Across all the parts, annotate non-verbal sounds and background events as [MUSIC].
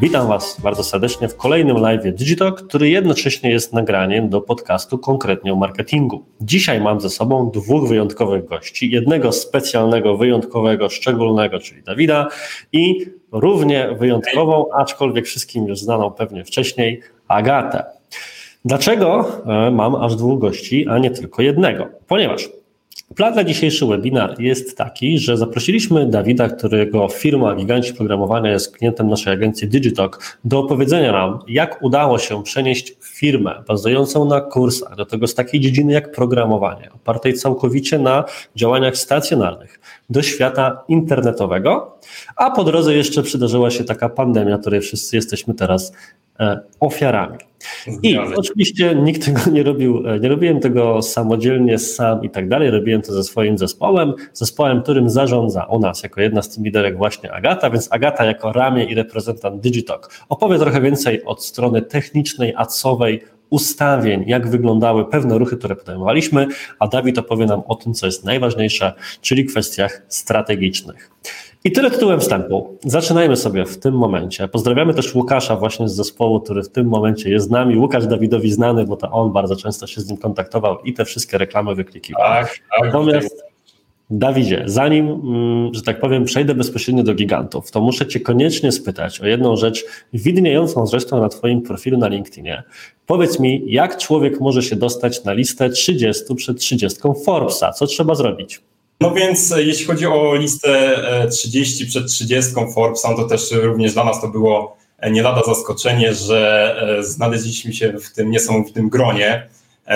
Witam Was bardzo serdecznie w kolejnym live Digitalk, który jednocześnie jest nagraniem do podcastu konkretnie o marketingu. Dzisiaj mam ze sobą dwóch wyjątkowych gości, jednego specjalnego, wyjątkowego, szczególnego, czyli Dawida i równie wyjątkową, aczkolwiek wszystkim już znaną pewnie wcześniej, Agatę. Dlaczego e, mam aż dwóch gości, a nie tylko jednego? Ponieważ Plan na dzisiejszy webinar jest taki, że zaprosiliśmy Dawida, którego firma Giganci Programowania jest klientem naszej agencji Digitalk, do opowiedzenia nam, jak udało się przenieść firmę bazującą na kursach, do tego z takiej dziedziny jak programowanie, opartej całkowicie na działaniach stacjonarnych, do świata internetowego, a po drodze jeszcze przydarzyła się taka pandemia, której wszyscy jesteśmy teraz ofiarami. I oczywiście nikt tego nie robił, e, nie robiłem tego samodzielnie, sam i tak dalej, robiłem to ze swoim zespołem, zespołem, którym zarządza u nas jako jedna z tym liderek właśnie Agata, więc Agata jako ramię i reprezentant Digitalk opowie trochę więcej od strony technicznej, adsowej, ustawień, jak wyglądały pewne ruchy, które podejmowaliśmy, a Dawid opowie nam o tym, co jest najważniejsze, czyli kwestiach strategicznych. I tyle tytułem wstępu. Zaczynajmy sobie w tym momencie. Pozdrawiamy też Łukasza właśnie z zespołu, który w tym momencie jest z nami. Łukasz Dawidowi znany, bo to on bardzo często się z nim kontaktował i te wszystkie reklamy wyklikiwał. Tak, tak. Natomiast Dawidzie, zanim, mm, że tak powiem, przejdę bezpośrednio do gigantów, to muszę Cię koniecznie spytać o jedną rzecz, widniejącą zresztą na Twoim profilu na LinkedInie. Powiedz mi, jak człowiek może się dostać na listę 30 przed 30 Forbesa? Co trzeba zrobić? No więc e, jeśli chodzi o listę 30 e, przed 30 Forbesa, to też również dla nas to było e, nie lada zaskoczenie, że znaleźliśmy się w tym niesamowitym gronie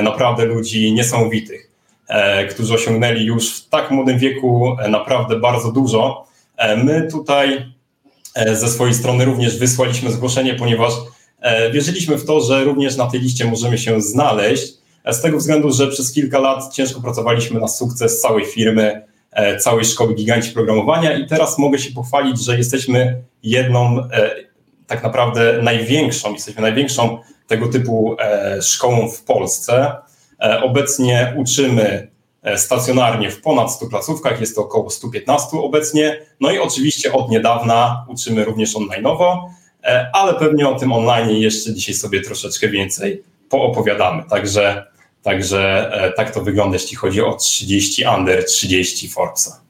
naprawdę ludzi niesamowitych, którzy osiągnęli już w tak młodym wieku naprawdę bardzo dużo. My tutaj ze swojej strony również wysłaliśmy zgłoszenie, ponieważ wierzyliśmy w to, że również na tej liście możemy się znaleźć z tego względu, że przez kilka lat ciężko pracowaliśmy na sukces całej firmy, e, całej szkoły giganci programowania i teraz mogę się pochwalić, że jesteśmy jedną, e, tak naprawdę największą, jesteśmy największą tego typu e, szkołą w Polsce. Obecnie uczymy stacjonarnie w ponad 100 placówkach, jest to około 115 obecnie. No i oczywiście od niedawna uczymy również online'owo, ale pewnie o tym online jeszcze dzisiaj sobie troszeczkę więcej poopowiadamy. Także Także e, tak to wygląda, jeśli chodzi o 30 under, 30 Forbesa.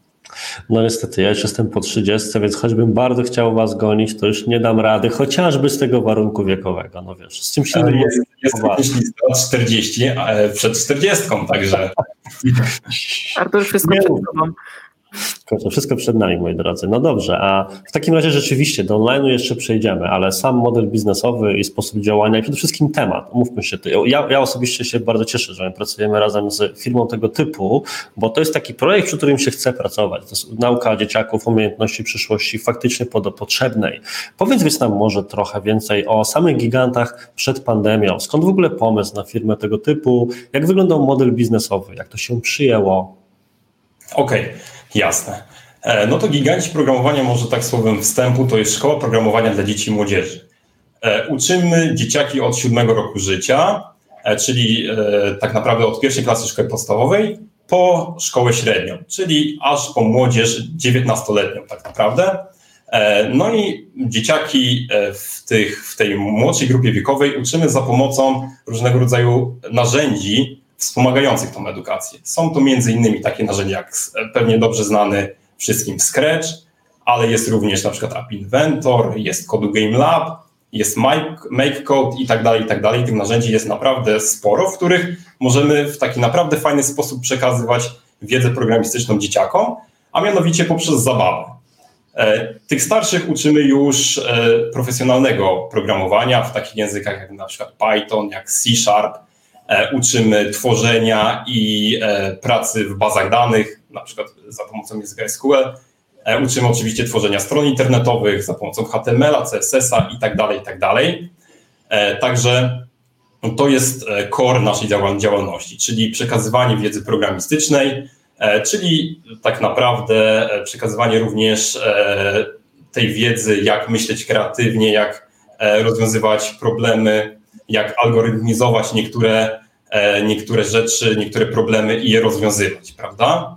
No niestety, ja już jestem po 30, więc choćbym bardzo chciał was gonić, to już nie dam rady, chociażby z tego warunku wiekowego. No wiesz, z czymś innym jest, jest lista 40 przed 40, także... Artur, wszystko przed tobą. Wszystko przed nami, moi drodzy. No dobrze, a w takim razie rzeczywiście do online'u jeszcze przejdziemy, ale sam model biznesowy i sposób działania i przede wszystkim temat, umówmy się. Ja, ja osobiście się bardzo cieszę, że my pracujemy razem z firmą tego typu, bo to jest taki projekt, przy którym się chce pracować. To jest nauka dzieciaków, umiejętności przyszłości faktycznie potrzebnej. Powiedz więc nam może trochę więcej o samych gigantach przed pandemią. Skąd w ogóle pomysł na firmę tego typu? Jak wyglądał model biznesowy? Jak to się przyjęło? Okej. Okay. Jasne. E, no to giganci programowania, może tak słowem wstępu, to jest szkoła programowania dla dzieci i młodzieży. E, uczymy dzieciaki od siódmego roku życia, e, czyli tak naprawdę od pierwszej klasy szkoły podstawowej po szkołę średnią, czyli aż po młodzież 19-letnią tak naprawdę. No i dzieciaki w, tych, w tej młodszej grupie wiekowej uczymy za pomocą różnego rodzaju narzędzi, wspomagających tą edukację. Są to między innymi takie narzędzia jak pewnie dobrze znany wszystkim Scratch, ale jest również na przykład App Inventor, jest Code Game Lab, jest Make Code i tak dalej, i tak dalej. Tych narzędzi jest naprawdę sporo, w których możemy w taki naprawdę fajny sposób przekazywać wiedzę programistyczną dzieciakom, a mianowicie poprzez zabawę. E, tych starszych uczymy już e, profesjonalnego programowania w takich językach jak na przykład Python, jak C Sharp, uczymy tworzenia i e, pracy w bazach danych, na przykład za pomocą języka SQL. E, uczymy oczywiście tworzenia stron internetowych za pomocą HTML-a, CSS-a i tak dalej, i tak. Także to jest core naszej działalności, czyli przekazywanie wiedzy programistycznej, czyli tak naprawdę przekazywanie również tej wiedzy, jak myśleć kreatywnie, jak rozwiązywać problemy jak algorytmizować niektóre, niektóre rzeczy, niektóre problemy i je rozwiązywać, prawda?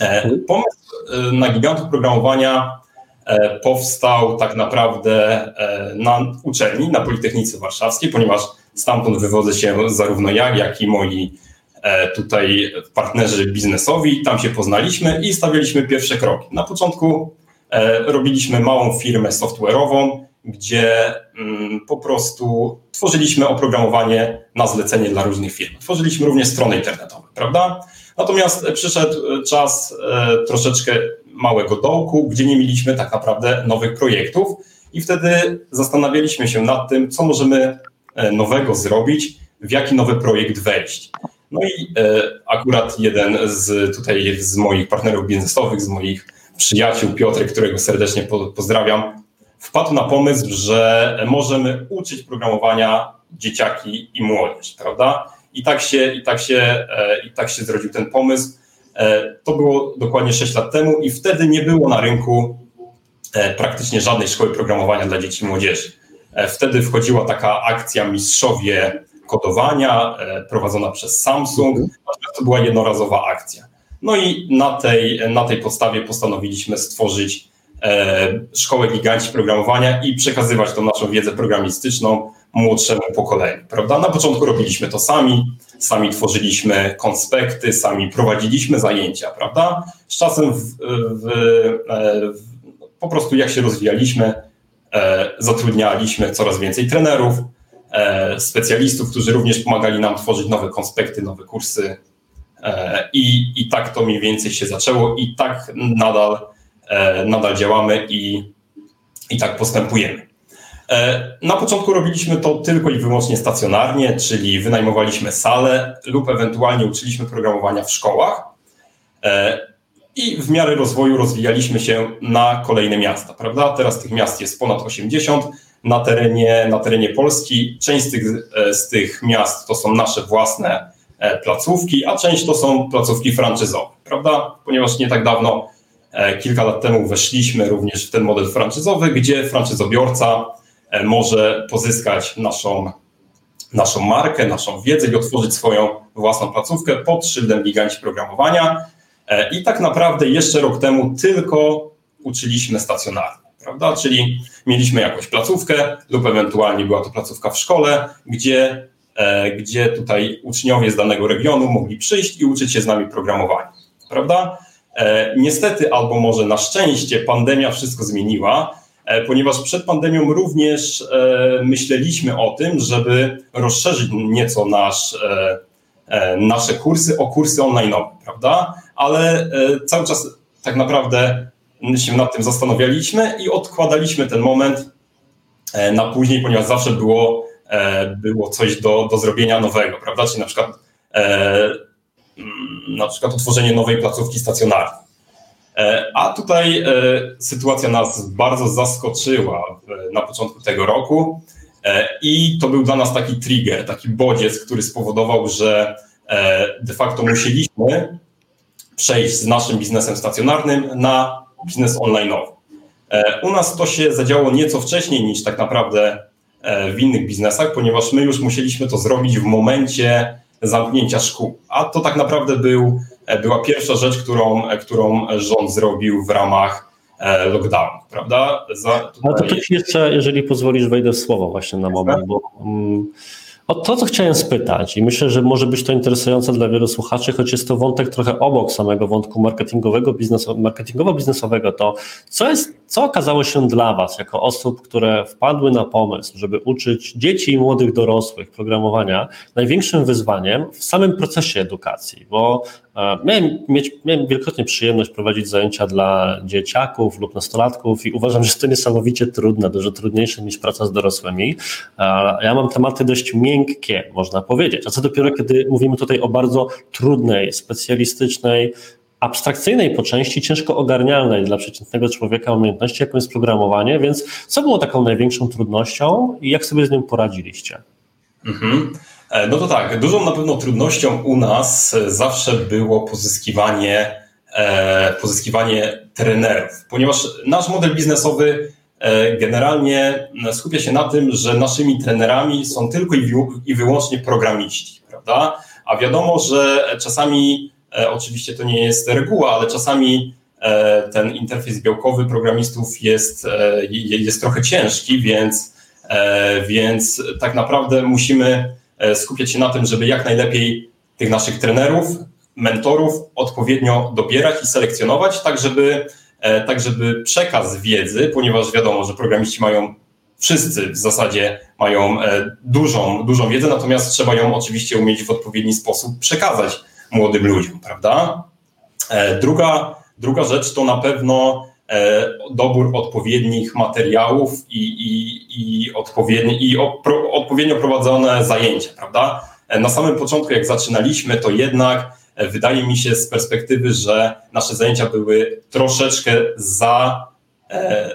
Mhm. Pomysł na gigantów programowania powstał tak naprawdę na uczelni, na Politechnice Warszawskiej, ponieważ stamtąd wywodzę się zarówno ja, jak i moi E, tutaj partnerzy biznesowi, tam się poznaliśmy i stawialiśmy pierwsze kroki. Na początku e, robiliśmy małą firmę software'ową, gdzie mm, po prostu tworzyliśmy oprogramowanie na zlecenie dla różnych firm. Tworzyliśmy również strony internetowe, prawda? Natomiast przyszedł czas e, troszeczkę małego dołku, gdzie nie mieliśmy tak naprawdę nowych projektów i wtedy zastanawialiśmy się nad tym, co możemy nowego zrobić, w jaki nowy projekt wejść. No i e, akurat jeden z tutaj z moich partnerów biznesowych, z moich przyjaciół, Piotr, którego serdecznie pozdrawiam, wpadł na pomysł, że możemy uczyć programowania dzieciaki i młodzież, prawda? I tak się, i tak się, e, i tak się zrodził ten pomysł. E, to było dokładnie 6 lat temu i wtedy nie było na rynku praktycznie żadnej szkoły programowania dla dzieci i młodzieży. Wtedy wchodziła taka akcja Mistrzowie kodowania e, prowadzona przez Samsung. Mhm. To była jednorazowa akcja. No i na tej, na tej podstawie postanowiliśmy stworzyć e, szkołę giganci programowania i przekazywać tą naszą wiedzę programistyczną młodszemu pokoleniu. Prawda? Na początku robiliśmy to sami, sami tworzyliśmy konspekty, sami prowadziliśmy zajęcia, prawda? Z czasem w, w, e, w, po prostu jak się rozwijaliśmy, zatrudnialiśmy coraz więcej trenerów, E, specjalistów, którzy również pomagali nam tworzyć nowe konspekty, nowe kursy. E, I, I tak to mniej więcej się zaczęło, i tak nadal, e, nadal działamy i, i tak postępujemy. Na początku robiliśmy to tylko i wyłącznie stacjonarnie, czyli wynajmowaliśmy salę lub ewentualnie uczyliśmy programowania w szkołach. I w miarę rozwoju rozwijaliśmy się na kolejne miasta, prawda? Teraz tych miast jest ponad 80 na terenie, na terenie Polski. Część z tych, e, z tych miast to są nasze własne e, placówki, a część to są placówki franczyzowe, prawda? Ponieważ nie tak dawno, e, kilka lat temu weszliśmy również w ten model franczyzowy, gdzie franczyzobiorca może pozyskać naszą, naszą markę, naszą wiedzę i otworzyć swoją własną placówkę pod szyldem giganci programowania. I tak naprawdę jeszcze rok temu tylko uczyliśmy stacjonarnie prawda? Czyli mieliśmy jakąś placówkę lub ewentualnie była to placówka w szkole, gdzie, e, gdzie tutaj uczniowie z danego regionu mogli przyjść i uczyć się z nami programowania, prawda? E, niestety, albo może na szczęście, pandemia wszystko zmieniła, e, ponieważ przed pandemią również myśleliśmy o tym, żeby rozszerzyć nieco nasz, nasze kursy o kursy online, prawda? Ale cały czas tak naprawdę się nad tym zastanawialiśmy i odkładaliśmy ten moment e, na później, ponieważ zawsze było, e, było coś do, do zrobienia nowego, prawda? Czyli na przykład, e, na przykład utworzenie nowej placówki stacjonarnej. A tutaj sytuacja nas bardzo zaskoczyła na początku tego roku i to był dla nas taki trigger, taki bodziec, który spowodował, że de facto musieliśmy przejść z naszym biznesem stacjonarnym na biznes online'owy. E, u nas to się zadziało nieco wcześniej niż tak naprawdę e, w innych biznesach, ponieważ my już musieliśmy to zrobić w momencie zamknięcia szkół. A to tak naprawdę był, e, była pierwsza rzecz, którą, którą rząd zrobił w ramach lockdownu, prawda? Za. No to jeszcze, jeżeli pozwolisz, wejdę w słowo właśnie na moment, bo um, o to, co chciałem spytać, i myślę, że może być to interesujące dla wielu słuchaczy, choć jest to wątek trochę obok samego wątku marketingowego, marketingowo-biznesowego, to co, jest, co okazało się dla Was, jako osób, które wpadły na pomysł, żeby uczyć dzieci i młodych dorosłych programowania, największym wyzwaniem w samym procesie edukacji? Bo e, Miałem, mieć, miałem wielokrotnie przyjemność prowadzić zajęcia dla dzieciaków lub nastolatków i uważam, że to niesamowicie trudne, dużo trudniejsze niż praca z dorosłymi. Ja mam tematy dość miękkie, miękkie, można powiedzieć. A co dopiero, kiedy mówimy tutaj o bardzo trudnej, specjalistycznej, abstrakcyjnej po części, ciężko ogarnialnej dla przeciętnego człowieka umiejętności, jaką jest programowanie, więc co było taką największą trudnością i jak sobie z nią poradziliście? Mhm. E, no to tak, dużą na pewno trudnością u nas zawsze było pozyskiwanie, e, pozyskiwanie trenerów, ponieważ nasz model biznesowy generalnie skupia się na tym, że naszymi trenerami są tylko i wyłącznie programiści, prawda? A wiadomo, że czasami, oczywiście to nie jest reguła, ale czasami ten interfejs białkowy programistów jest, jest trochę ciężki, więc, więc tak naprawdę musimy skupiać się na tym, żeby jak najlepiej tych naszych trenerów, mentorów odpowiednio dobierać i selekcjonować, tak żeby, e, tak żeby przekaz wiedzy, ponieważ wiadomo, że programiści mają wszyscy w zasadzie mają e, dużą, dużą wiedzę, natomiast trzeba ją oczywiście umieć w odpowiedni sposób przekazać młodym ludziom, prawda? E, druga, druga rzecz to na pewno dobór odpowiednich materiałów i, i, i, odpowiedni, i odpowiednio prowadzone zajęcia, prawda? Na samym początku, jak zaczynaliśmy, to jednak e, wydaje mi się z perspektywy, że nasze zajęcia były troszeczkę za, e,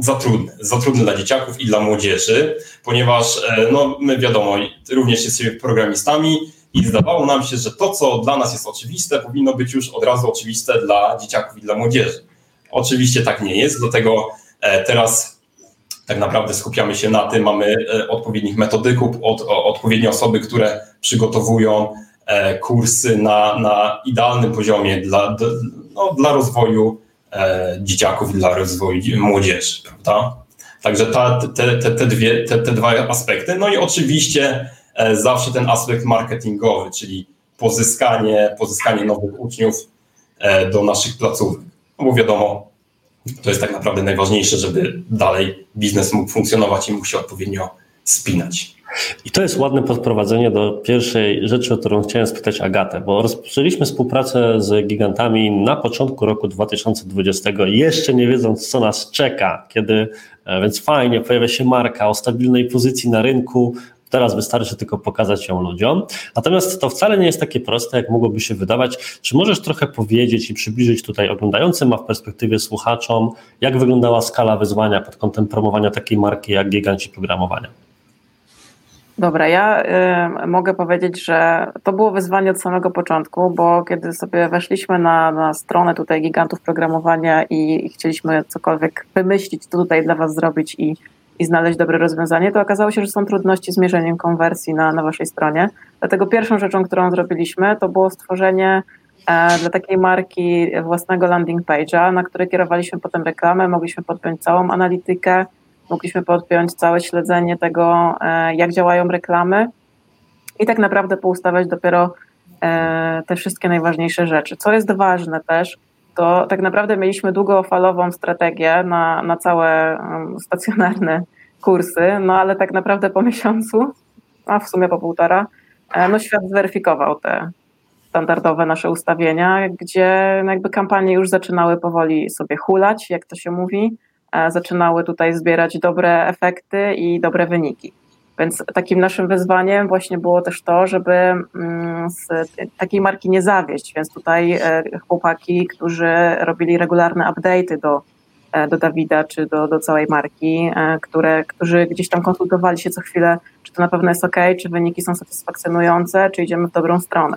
za trudne, za trudne dla dzieciaków i dla młodzieży, ponieważ e, no, my wiadomo, również jesteśmy programistami i zdawało nam się, że to, co dla nas jest oczywiste, powinno być już od razu oczywiste dla dzieciaków i dla młodzieży. Oczywiście tak nie jest, dlatego teraz tak naprawdę skupiamy się na tym, mamy e, odpowiednich metodyków, od, odpowiednie osoby, które przygotowują e, kursy na, na idealnym poziomie dla, no, dla rozwoju e, dzieciaków i dla rozwoju młodzieży, prawda? Także ta, te, te, te, dwie, te, te dwa aspekty. No i oczywiście zawsze ten aspekt marketingowy, czyli pozyskanie, pozyskanie nowych uczniów do naszych placówek. No bo wiadomo, to jest tak naprawdę najważniejsze, żeby dalej biznes mógł funkcjonować i mógł się odpowiednio spinać. I to jest ładne podprowadzenie do pierwszej rzeczy, o którą chciałem spytać Agatę, bo rozpoczęliśmy współpracę z gigantami na początku roku 2020, jeszcze nie wiedząc, co nas czeka, kiedy, e, więc fajnie, pojawia się marka o stabilnej pozycji na rynku, Teraz wystarczy tylko pokazać ją ludziom. Natomiast to wcale nie jest takie proste, jak mogłoby się wydawać. Czy możesz trochę powiedzieć i przybliżyć tutaj oglądającym, a w perspektywie słuchaczom, jak wyglądała skala wyzwania pod kątem promowania takiej marki jak giganci programowania? Dobra, ja y, mogę powiedzieć, że to było wyzwanie od samego początku, bo kiedy sobie weszliśmy na, na stronę tutaj gigantów programowania i, i chcieliśmy cokolwiek wymyślić, to tutaj dla Was zrobić i i znaleźć dobre rozwiązanie, to okazało się, że są trudności z mierzeniem konwersji na, na waszej stronie. Dlatego pierwszą rzeczą, którą zrobiliśmy, to było stworzenie e, dla takiej marki własnego landing page'a, na który kierowaliśmy potem reklamę, mogliśmy podpiąć całą analitykę, mogliśmy podpiąć całe śledzenie tego, e, jak działają reklamy i tak naprawdę poustawiać dopiero e, te wszystkie najważniejsze rzeczy. Co jest ważne też, to tak naprawdę mieliśmy długofalową strategię na, na całe stacjonarne kursy, no ale tak naprawdę po miesiącu, a w sumie po półtora, e, no świat zweryfikował te standardowe nasze ustawienia, gdzie jakby kampanie już zaczynały powoli sobie hulać, jak to się mówi, e, zaczynały tutaj zbierać dobre efekty i dobre wyniki. Więc takim naszym wyzwaniem właśnie było też to, żeby mm, takiej marki nie zawieść. Więc tutaj e, chłopaki, którzy robili regularne update'y do, e, do Dawida czy do, do całej marki, e, które, którzy gdzieś tam konsultowali się co chwilę, czy to na pewno jest ok, czy wyniki są satysfakcjonujące, czy idziemy w dobrą stronę.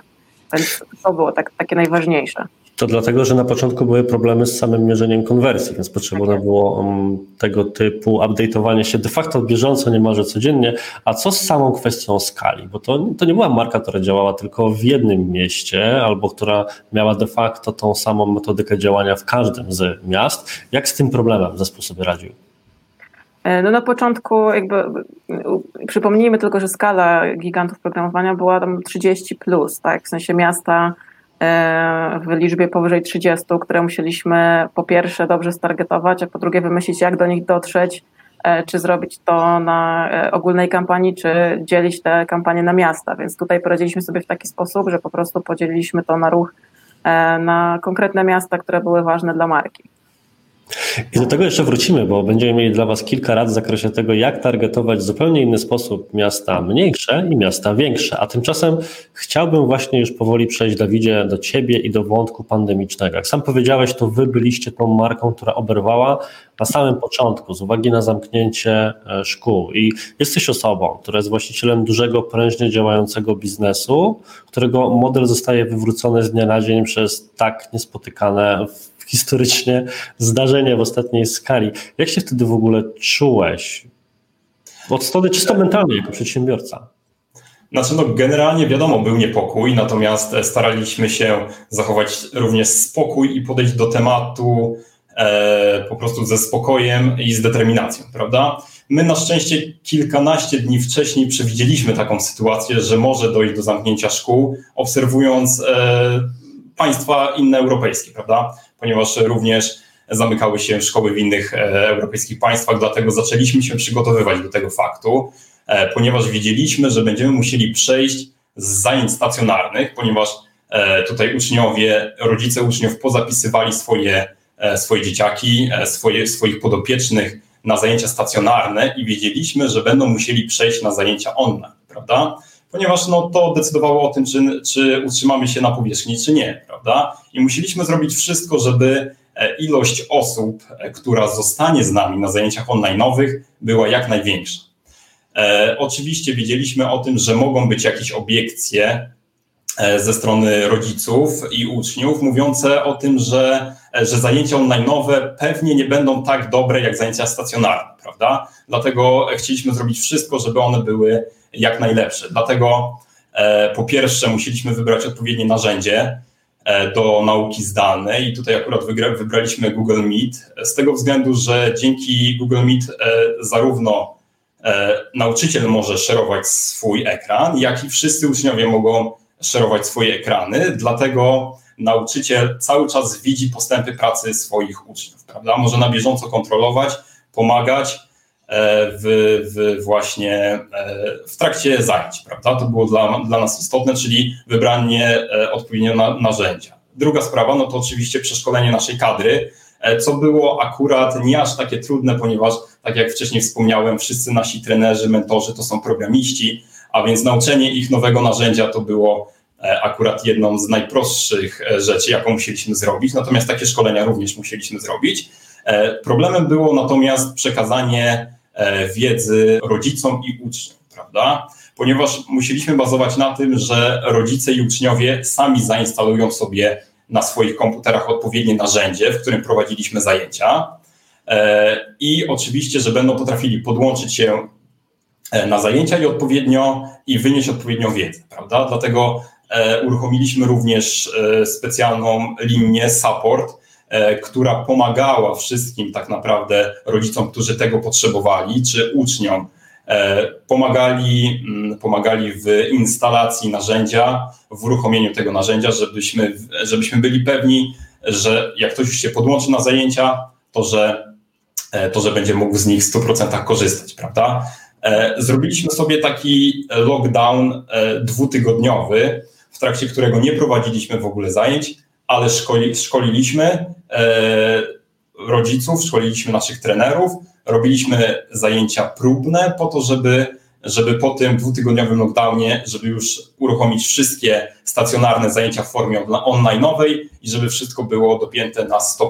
Więc to było tak, takie najważniejsze. To dlatego, że na początku były problemy z samym mierzeniem konwersji, więc potrzebne było um, tego typu update'owanie się de facto bieżąco, niemalże codziennie. A co z samą kwestią skali? Bo to, to nie była marka, która działała tylko w jednym mieście, albo która miała de facto tą samą metodykę działania w każdym z miast. Jak z tym problemem zespół sobie radził? E, no na początku jakby przypomnijmy tylko, że skala gigantów programowania była tam 30 plus, tak? W sensie miasta w liczbie powyżej 30, które musieliśmy po pierwsze dobrze stargetować, a po drugie wymyślić, jak do nich dotrzeć, e, czy zrobić to na e, ogólnej kampanii, czy dzielić te kampanie na miasta. Więc tutaj poradziliśmy sobie w taki sposób, że po prostu podzieliliśmy to na ruch na konkretne miasta, które były ważne dla marki. I do tego jeszcze wrócimy, bo będziemy mieli dla Was kilka rad w zakresie tego, jak targetować w zupełnie inny sposób miasta mniejsze i miasta większe. A tymczasem chciałbym właśnie już powoli przejść, Dawidzie, do Ciebie i do wątku pandemicznego. Jak sam powiedziałeś, to Wy byliście tą marką, która oberwała na samym początku z uwagi na zamknięcie e, szkół. I jesteś osobą, która jest właścicielem dużego, prężnie działającego biznesu, którego model zostaje wywrócony z dnia na dzień przez tak niespotykane w historycznie zdarzenie w ostatniej skali. Jak się wtedy w ogóle czułeś? Od strony czysto mentalnej jako przedsiębiorca. Znaczy, no, generalnie wiadomo, był niepokój, natomiast staraliśmy się zachować również spokój i podejść do tematu e, po prostu ze spokojem i z determinacją, prawda? My na szczęście kilkanaście dni wcześniej przewidzieliśmy taką sytuację, że może dojść do zamknięcia szkół, obserwując e, państwa inne europejskie, prawda? Ponieważ również zamykały się szkoły w innych e, europejskich państwach, dlatego zaczęliśmy się przygotowywać do tego faktu, e, ponieważ wiedzieliśmy, że będziemy musieli przejść z zajęć stacjonarnych, ponieważ e, tutaj uczniowie, rodzice uczniów pozapisywali swoje, swoje dzieciaki, swoje, swoich podopiecznych na zajęcia stacjonarne i wiedzieliśmy, że będą musieli przejść na zajęcia online, prawda? Ponieważ no, to decydowało o tym, czy, czy utrzymamy się na powierzchni, czy nie, prawda? I musieliśmy zrobić wszystko, żeby E, ilość osób, e, która zostanie z nami na zajęciach online'owych, była jak największa. E, oczywiście wiedzieliśmy o tym, że mogą być jakieś obiekcje ze strony rodziców i uczniów, mówiące o tym, że, że zajęcia online'owe pewnie nie będą tak dobre jak zajęcia stacjonarne, prawda? Dlatego chcieliśmy zrobić wszystko, żeby one były jak najlepsze. Dlatego po pierwsze musieliśmy wybrać odpowiednie narzędzie, E, do nauki zdalnej i tutaj akurat wybraliśmy Google Meet z tego względu, że dzięki Google Meet e, zarówno e, nauczyciel może szerować swój ekran, jak i wszyscy uczniowie mogą szerować swoje ekrany, dlatego nauczyciel cały czas widzi postępy pracy swoich uczniów, prawda? Może na bieżąco kontrolować, pomagać, E, w, w, właśnie e, w trakcie zajęć, prawda? To było dla, dla nas istotne, czyli wybranie e, odpowiedniego narzędzia. Druga sprawa, no to oczywiście przeszkolenie naszej kadry, co było akurat nie aż takie trudne, ponieważ, tak jak wcześniej wspomniałem, wszyscy nasi trenerzy, mentorzy to są programiści, a więc nauczenie ich nowego narzędzia to było akurat jedną z najprostszych rzeczy, jaką musieliśmy zrobić, natomiast takie szkolenia również musieliśmy zrobić. Problemem było natomiast przekazanie E, wiedzy rodzicom i uczniom, prawda? Ponieważ musieliśmy bazować na tym, że rodzice i uczniowie sami zainstalują sobie na swoich komputerach odpowiednie narzędzie, w którym prowadziliśmy zajęcia. E, I oczywiście, że będą potrafili podłączyć się e, na zajęcia i odpowiednio i wynieść odpowiednią wiedzę, prawda? Dlatego uruchomiliśmy również specjalną linię support, E, która pomagała wszystkim tak naprawdę rodzicom, którzy tego potrzebowali, czy uczniom. E, pomagali, mm, pomagali w instalacji narzędzia, w uruchomieniu tego narzędzia, żebyśmy, żebyśmy byli pewni, że jak ktoś już się podłączy na zajęcia, to że, e, to, że będzie mógł z nich w 100% korzystać, prawda? Zrobiliśmy sobie taki lockdown dwutygodniowy, w trakcie którego nie prowadziliśmy w ogóle zajęć, ale szkoli, szkoliliśmy e, rodziców, szkoliliśmy naszych trenerów, robiliśmy zajęcia próbne po to, żeby, żeby po tym dwutygodniowym lockdownie, żeby już uruchomić wszystkie stacjonarne zajęcia w formie online'owej i żeby wszystko było dopięte na 100%,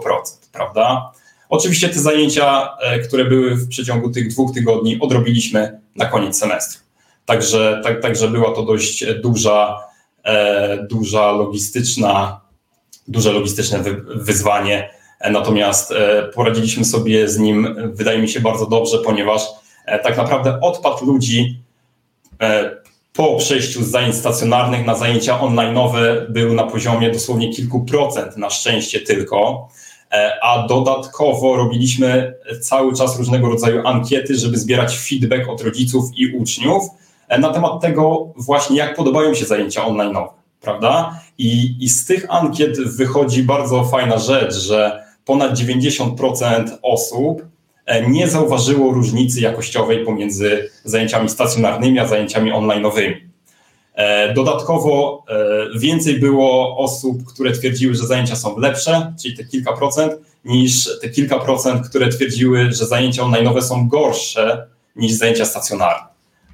prawda? Oczywiście te zajęcia, e, które były w przeciągu tych dwóch tygodni, odrobiliśmy na koniec semestru. Także, tak, także była to dość duża, e, duża logistyczna duże logistyczne wyzwanie, e, natomiast poradziliśmy sobie z nim, wydaje mi się, bardzo dobrze, ponieważ tak naprawdę odpad ludzi po przejściu z zajęć stacjonarnych na zajęcia online'owe był na poziomie dosłownie kilku procent, na szczęście tylko, a dodatkowo robiliśmy cały czas różnego rodzaju ankiety, żeby zbierać feedback od rodziców i uczniów na temat tego właśnie, jak podobają się zajęcia online'owe prawda? I, I z tych ankiet wychodzi bardzo fajna rzecz, że ponad 90% osób e, nie zauważyło różnicy jakościowej pomiędzy zajęciami stacjonarnymi a zajęciami online'owymi. E, dodatkowo e, więcej było osób, które twierdziły, że zajęcia są lepsze, czyli te kilka procent, niż te kilka procent, które twierdziły, że zajęcia online'owe są gorsze niż zajęcia stacjonarne.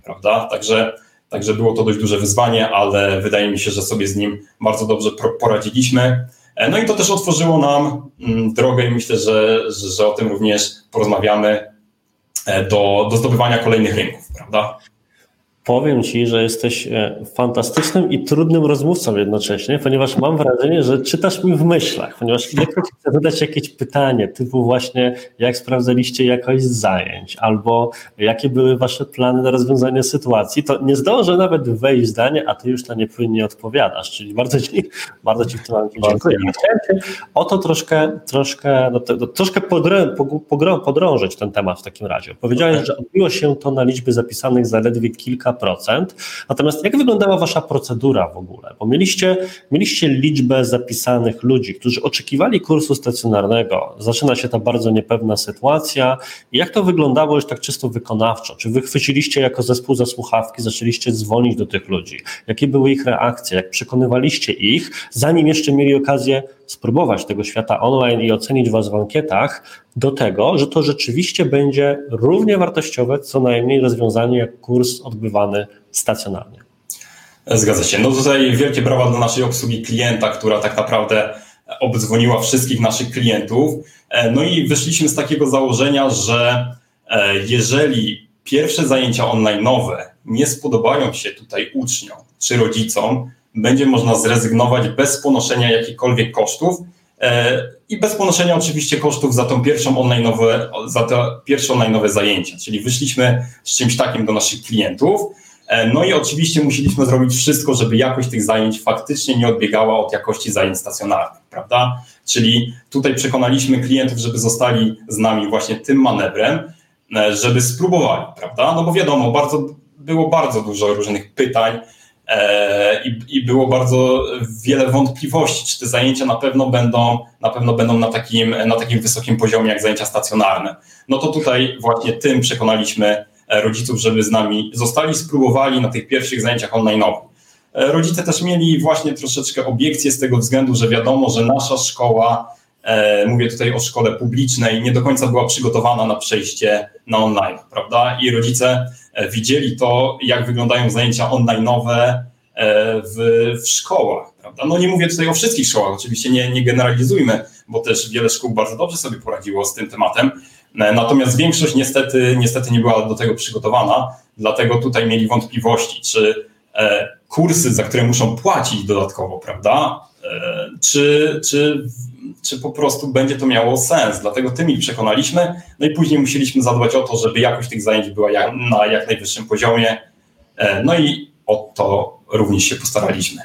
Prawda? Także Także było to dość duże wyzwanie, ale wydaje mi się, że sobie z nim bardzo dobrze poradziliśmy. E, no i to też otworzyło nam mm, drogę i myślę, że, że o tym również porozmawiamy do, do zdobywania kolejnych rynków, prawda? Powiem Ci, że jesteś e, fantastycznym i trudnym rozmówcą jednocześnie, ponieważ mam wrażenie, że czytasz mi w myślach, ponieważ ilekroć chcę zadać jakieś pytanie, typu właśnie jak sprawdzaliście jakość zajęć, albo jakie były Wasze plany na rozwiązanie sytuacji, to nie zdążę nawet wejść w zdanie, a Ty już na nie płynnie odpowiadasz, czyli bardzo Ci, bardzo ci w tym momencie dziękuję. chciałem o to troszkę, troszkę, no to, troszkę podrę, podrążyć ten temat w takim razie. Powiedziałeś, okay. że odbiło się to na liczby zapisanych zaledwie kilka procent. Natomiast jak wyglądała Wasza procedura w ogóle? Bo mieliście, mieliście liczbę zapisanych ludzi, którzy oczekiwali kursu stacjonarnego. Zaczyna się ta bardzo niepewna sytuacja. Jak to wyglądało już tak czysto wykonawczo? Czy Wy chwyciliście jako zespół za słuchawki, zaczęliście dzwonić do tych ludzi? Jakie były ich reakcje? Jak przekonywaliście ich, zanim jeszcze mieli okazję spróbować tego świata online i ocenić Was w ankietach, do tego, że to rzeczywiście będzie równie wartościowe, co najmniej rozwiązanie jak kurs odbywany stacjonarnie. Zgadza się. No tutaj wielkie brawa dla naszej obsługi klienta, która tak naprawdę obdzwoniła wszystkich naszych klientów. No i wyszliśmy z takiego założenia, że e, jeżeli pierwsze zajęcia online nowe nie spodobają się tutaj uczniom czy rodzicom, będzie można zrezygnować bez ponoszenia jakichkolwiek kosztów e, i bez ponoszenia oczywiście kosztów za tą pierwszą online za te pierwsze zajęcia. Czyli wyszliśmy z czymś takim do naszych klientów. E, no i oczywiście musieliśmy zrobić wszystko, żeby jakość tych zajęć faktycznie nie odbiegała od jakości zajęć stacjonarnych, prawda? Czyli tutaj przekonaliśmy klientów, żeby zostali z nami właśnie tym manewrem, e, żeby spróbowali, prawda? No bo wiadomo, bardzo, było bardzo dużo różnych pytań, I, I, było bardzo wiele wątpliwości, czy te zajęcia na pewno będą, na pewno będą na takim, na takim wysokim poziomie jak zajęcia stacjonarne. No to tutaj właśnie tym przekonaliśmy e, rodziców, żeby z nami zostali, spróbowali na tych pierwszych zajęciach online. E, rodzice też mieli właśnie troszeczkę obiekcje z tego względu, że wiadomo, że nasza szkoła, mówię tutaj o szkole publicznej, nie do końca była przygotowana na przejście na online, prawda? I rodzice E, widzieli to, jak wyglądają zajęcia online'owe e, w, w szkołach. Prawda? No nie mówię tutaj o wszystkich szkołach, oczywiście nie, nie generalizujmy, bo też wiele szkół bardzo dobrze sobie poradziło z tym tematem. E, natomiast większość niestety, niestety nie była do tego przygotowana, dlatego tutaj mieli wątpliwości, czy kursy, za które muszą płacić dodatkowo, prawda? Czy, czy czy po prostu będzie to miało sens. Dlatego tym ich przekonaliśmy. No i później musieliśmy zadbać o to, żeby jakość tych zajęć była na jak najwyższym poziomie. E, no i o to również się postaraliśmy.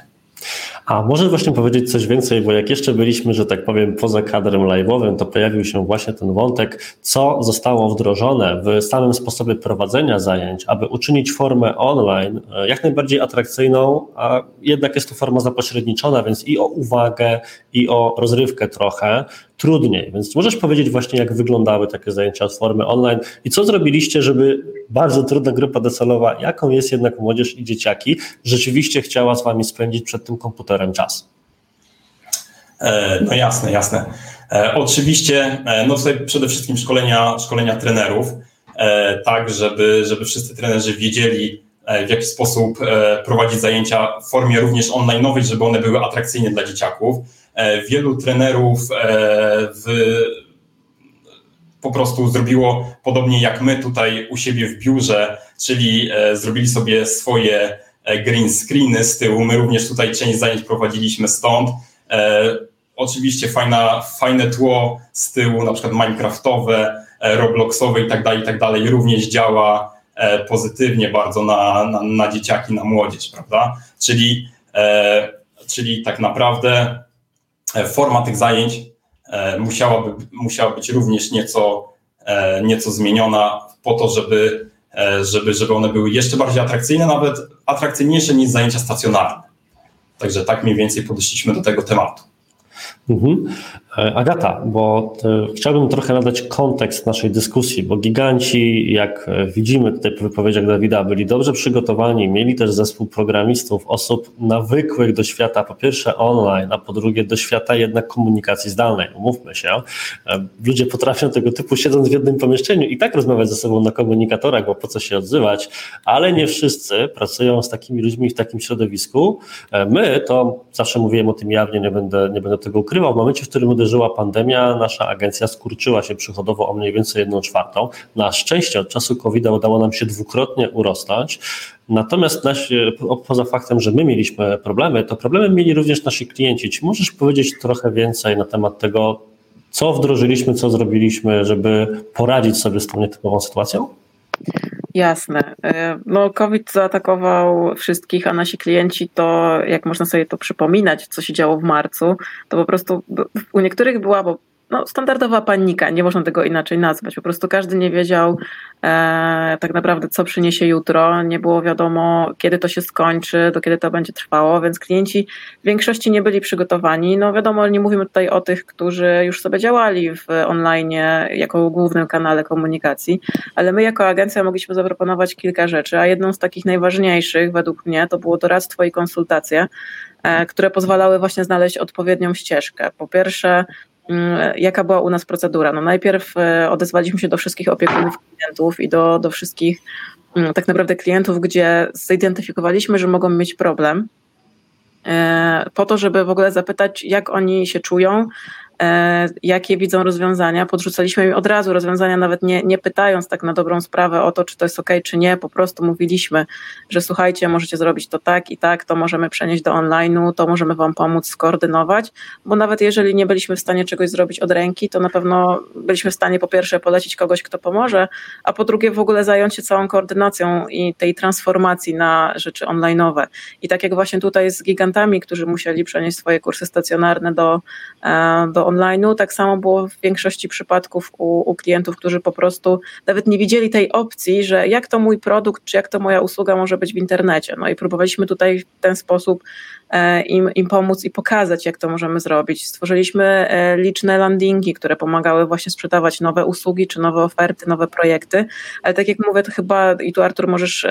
A może właśnie powiedzieć coś więcej, bo jak jeszcze byliśmy, że tak powiem, poza kadrem live'owym, to pojawił się właśnie ten wątek, co zostało wdrożone w samym sposobie prowadzenia zajęć, aby uczynić formę online e, jak najbardziej atrakcyjną, a jednak jest to forma zapośredniczona, więc i o uwagę, i o rozrywkę trochę, trudniej. Więc możesz powiedzieć właśnie, jak wyglądały takie zajęcia z formy online i co zrobiliście, żeby bardzo trudna grupa docelowa, jaką jest jednak młodzież i dzieciaki, rzeczywiście chciała z wami spędzić przed tym komputerem czas? E, no jasne, jasne. E, oczywiście, e, no tutaj przede wszystkim szkolenia, szkolenia trenerów, tak, żeby, żeby wszyscy trenerzy wiedzieli, w jaki sposób prowadzić zajęcia w formie również online'owej, żeby one były atrakcyjne dla dzieciaków wielu trenerów e, w, po prostu zrobiło podobnie jak my tutaj u siebie w biurze, czyli e, zrobili sobie swoje green screeny z tyłu. My również tutaj część zajęć prowadziliśmy stąd. Oczywiście fajna, fajne tło z tyłu, na przykład Minecraftowe, Robloxowe i tak dalej, i tak dalej, również działa pozytywnie bardzo na, na, na dzieciaki, na młodzież, prawda? Czyli, czyli tak naprawdę E, forma tych zajęć e, musiałaby, musiała być również nieco, e, nieco zmieniona po to, żeby, żeby, żeby one były jeszcze bardziej atrakcyjne, nawet atrakcyjniejsze niż zajęcia stacjonarne. Także tak mniej więcej podeszliśmy do tego tematu. Mhm. E, Agata, bo e, chciałbym trochę nadać kontekst naszej dyskusji, bo giganci, jak e, widzimy tutaj po wypowiedziach Dawida, byli dobrze przygotowani, mieli też zespół programistów, osób nawykłych do świata, po pierwsze online, a po drugie do świata jednak komunikacji zdalnej. Umówmy się, ludzie potrafią tego typu siedząc w jednym pomieszczeniu i tak rozmawiać ze sobą na komunikatorach, bo po co się odzywać, ale nie wszyscy pracują z takimi ludźmi w takim środowisku. My to zawsze mówiłem o tym jawnie, nie będę, nie będę tego ukrywał, ukrywał, w momencie, w którym uderzyła pandemia, nasza agencja skurczyła się przychodowo o mniej więcej jedną czwartą. Na szczęście od czasu COVID-a udało nam się dwukrotnie urosnąć. Natomiast nasi, poza faktem, że my mieliśmy problemy, to problemy mieli również nasi klienci. Czy możesz powiedzieć trochę więcej na temat tego, co wdrożyliśmy, co zrobiliśmy, żeby poradzić sobie z tą nietypową sytuacją? Jasne. E, no, COVID zaatakował wszystkich, a nasi klienci to, jak można sobie to przypominać, co się działo w marcu, to po prostu u niektórych była no, standardowa panika, nie można tego inaczej nazwać. Po prostu każdy nie wiedział e, tak naprawdę, co przyniesie jutro. Nie było wiadomo, kiedy to się skończy, do kiedy to będzie trwało, więc klienci w większości nie byli przygotowani. No wiadomo, nie mówimy tutaj o tych, którzy już sobie działali w online jako głównym kanale komunikacji, ale my jako agencja mogliśmy zaproponować kilka rzeczy, a jedną z takich najważniejszych według mnie to było doradztwo i konsultacje, e, które pozwalały właśnie znaleźć odpowiednią ścieżkę. Po pierwsze, jaka była u nas procedura? No najpierw e, odezwaliśmy się do wszystkich opiekunów klientów i do, do wszystkich mm, tak naprawdę klientów, gdzie zidentyfikowaliśmy, że mogą mieć problem, e, po to, żeby w ogóle zapytać, jak oni się czują, jakie widzą rozwiązania. Podrzucaliśmy im od razu rozwiązania, nawet nie, nie pytając tak na dobrą sprawę o to, czy to jest ok, czy nie. Po prostu mówiliśmy, że słuchajcie, możecie zrobić to tak i tak, to możemy przenieść do online'u, to możemy Wam pomóc skoordynować, bo nawet jeżeli nie byliśmy w stanie czegoś zrobić od ręki, to na pewno byliśmy w stanie po pierwsze polecić kogoś, kto pomoże, a po drugie w ogóle zająć się całą koordynacją i tej transformacji na rzeczy online'owe. I tak jak właśnie tutaj z gigantami, którzy musieli przenieść swoje kursy stacjonarne do, e, online'u. Tak samo było w większości przypadków u, u, klientów, którzy po prostu nawet nie widzieli tej opcji, że jak to mój produkt, czy jak to moja usługa może być w internecie. No i próbowaliśmy tutaj w ten sposób e, im, im pomóc i pokazać, jak to możemy zrobić. Stworzyliśmy e, liczne landingi, które pomagały właśnie sprzedawać nowe usługi, czy nowe oferty, nowe projekty. Ale tak jak mówię, to chyba, i tu Artur możesz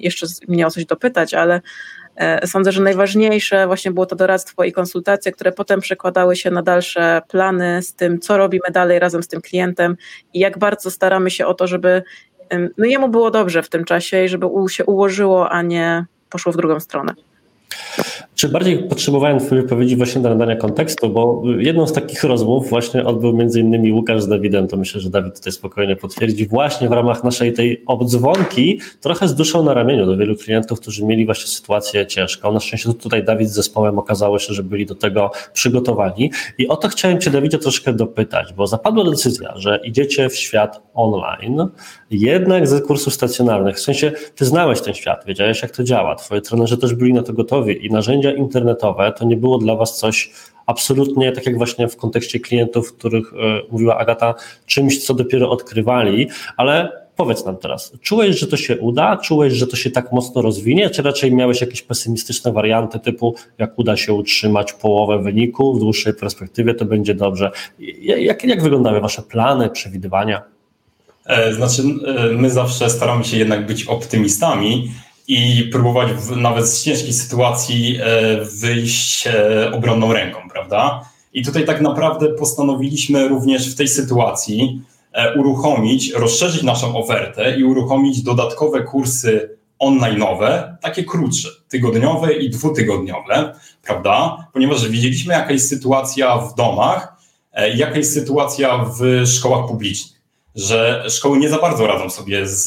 jeszcze mnie o coś dopytać, ale sądzę, że najważniejsze właśnie było to doradztwo i konsultacje, które potem przekładały się na dalsze plany z tym, co robimy dalej razem z tym klientem i jak bardzo staramy się o to, żeby no jemu było dobrze w tym czasie i żeby się ułożyło, a nie poszło w drugą stronę. Czy bardziej potrzebowałem Twojej wypowiedzi właśnie do nadania kontekstu, bo jedną z takich rozmów właśnie odbył między innymi Łukasz z Dawidem, to myślę, że Dawid tutaj spokojnie potwierdzi, właśnie w ramach naszej tej obdzwonki trochę z duszą na ramieniu do wielu klientów, którzy mieli właśnie sytuację ciężką. Na szczęście tutaj Dawid z zespołem okazało się, że byli do tego przygotowani. I o to chciałem Cię Dawidzie troszkę dopytać, bo zapadła decyzja, że idziecie w świat online, jednak ze kursów stacjonarnych, w sensie Ty znałeś ten świat, wiedziałeś jak to działa, Twoje trenerzy też byli na to gotowi i narzędzia internetowe to nie było dla Was coś absolutnie, tak jak właśnie w kontekście klientów, których e, mówiła Agata, czymś, co dopiero odkrywali, ale powiedz nam teraz, czułeś, że to się uda? Czułeś, że to się tak mocno rozwinie? Czy raczej miałeś jakieś pesymistyczne warianty typu, jak uda się utrzymać połowę wyniku w dłuższej perspektywie, to będzie dobrze? Jak, jak wyglądały Wasze plany, przewidywania? E, znaczy, e, my zawsze staramy się jednak być optymistami i próbować w, nawet z ciężkiej sytuacji e, wyjść e, obronną ręką, prawda? I tutaj tak naprawdę postanowiliśmy również w tej sytuacji e, uruchomić, rozszerzyć naszą ofertę i uruchomić dodatkowe kursy online'owe, takie krótsze, tygodniowe i dwutygodniowe, prawda? Ponieważ widzieliśmy, jaka jest sytuacja w domach, jaka jest sytuacja w szkołach publicznych że szkoły nie za bardzo radzą sobie z,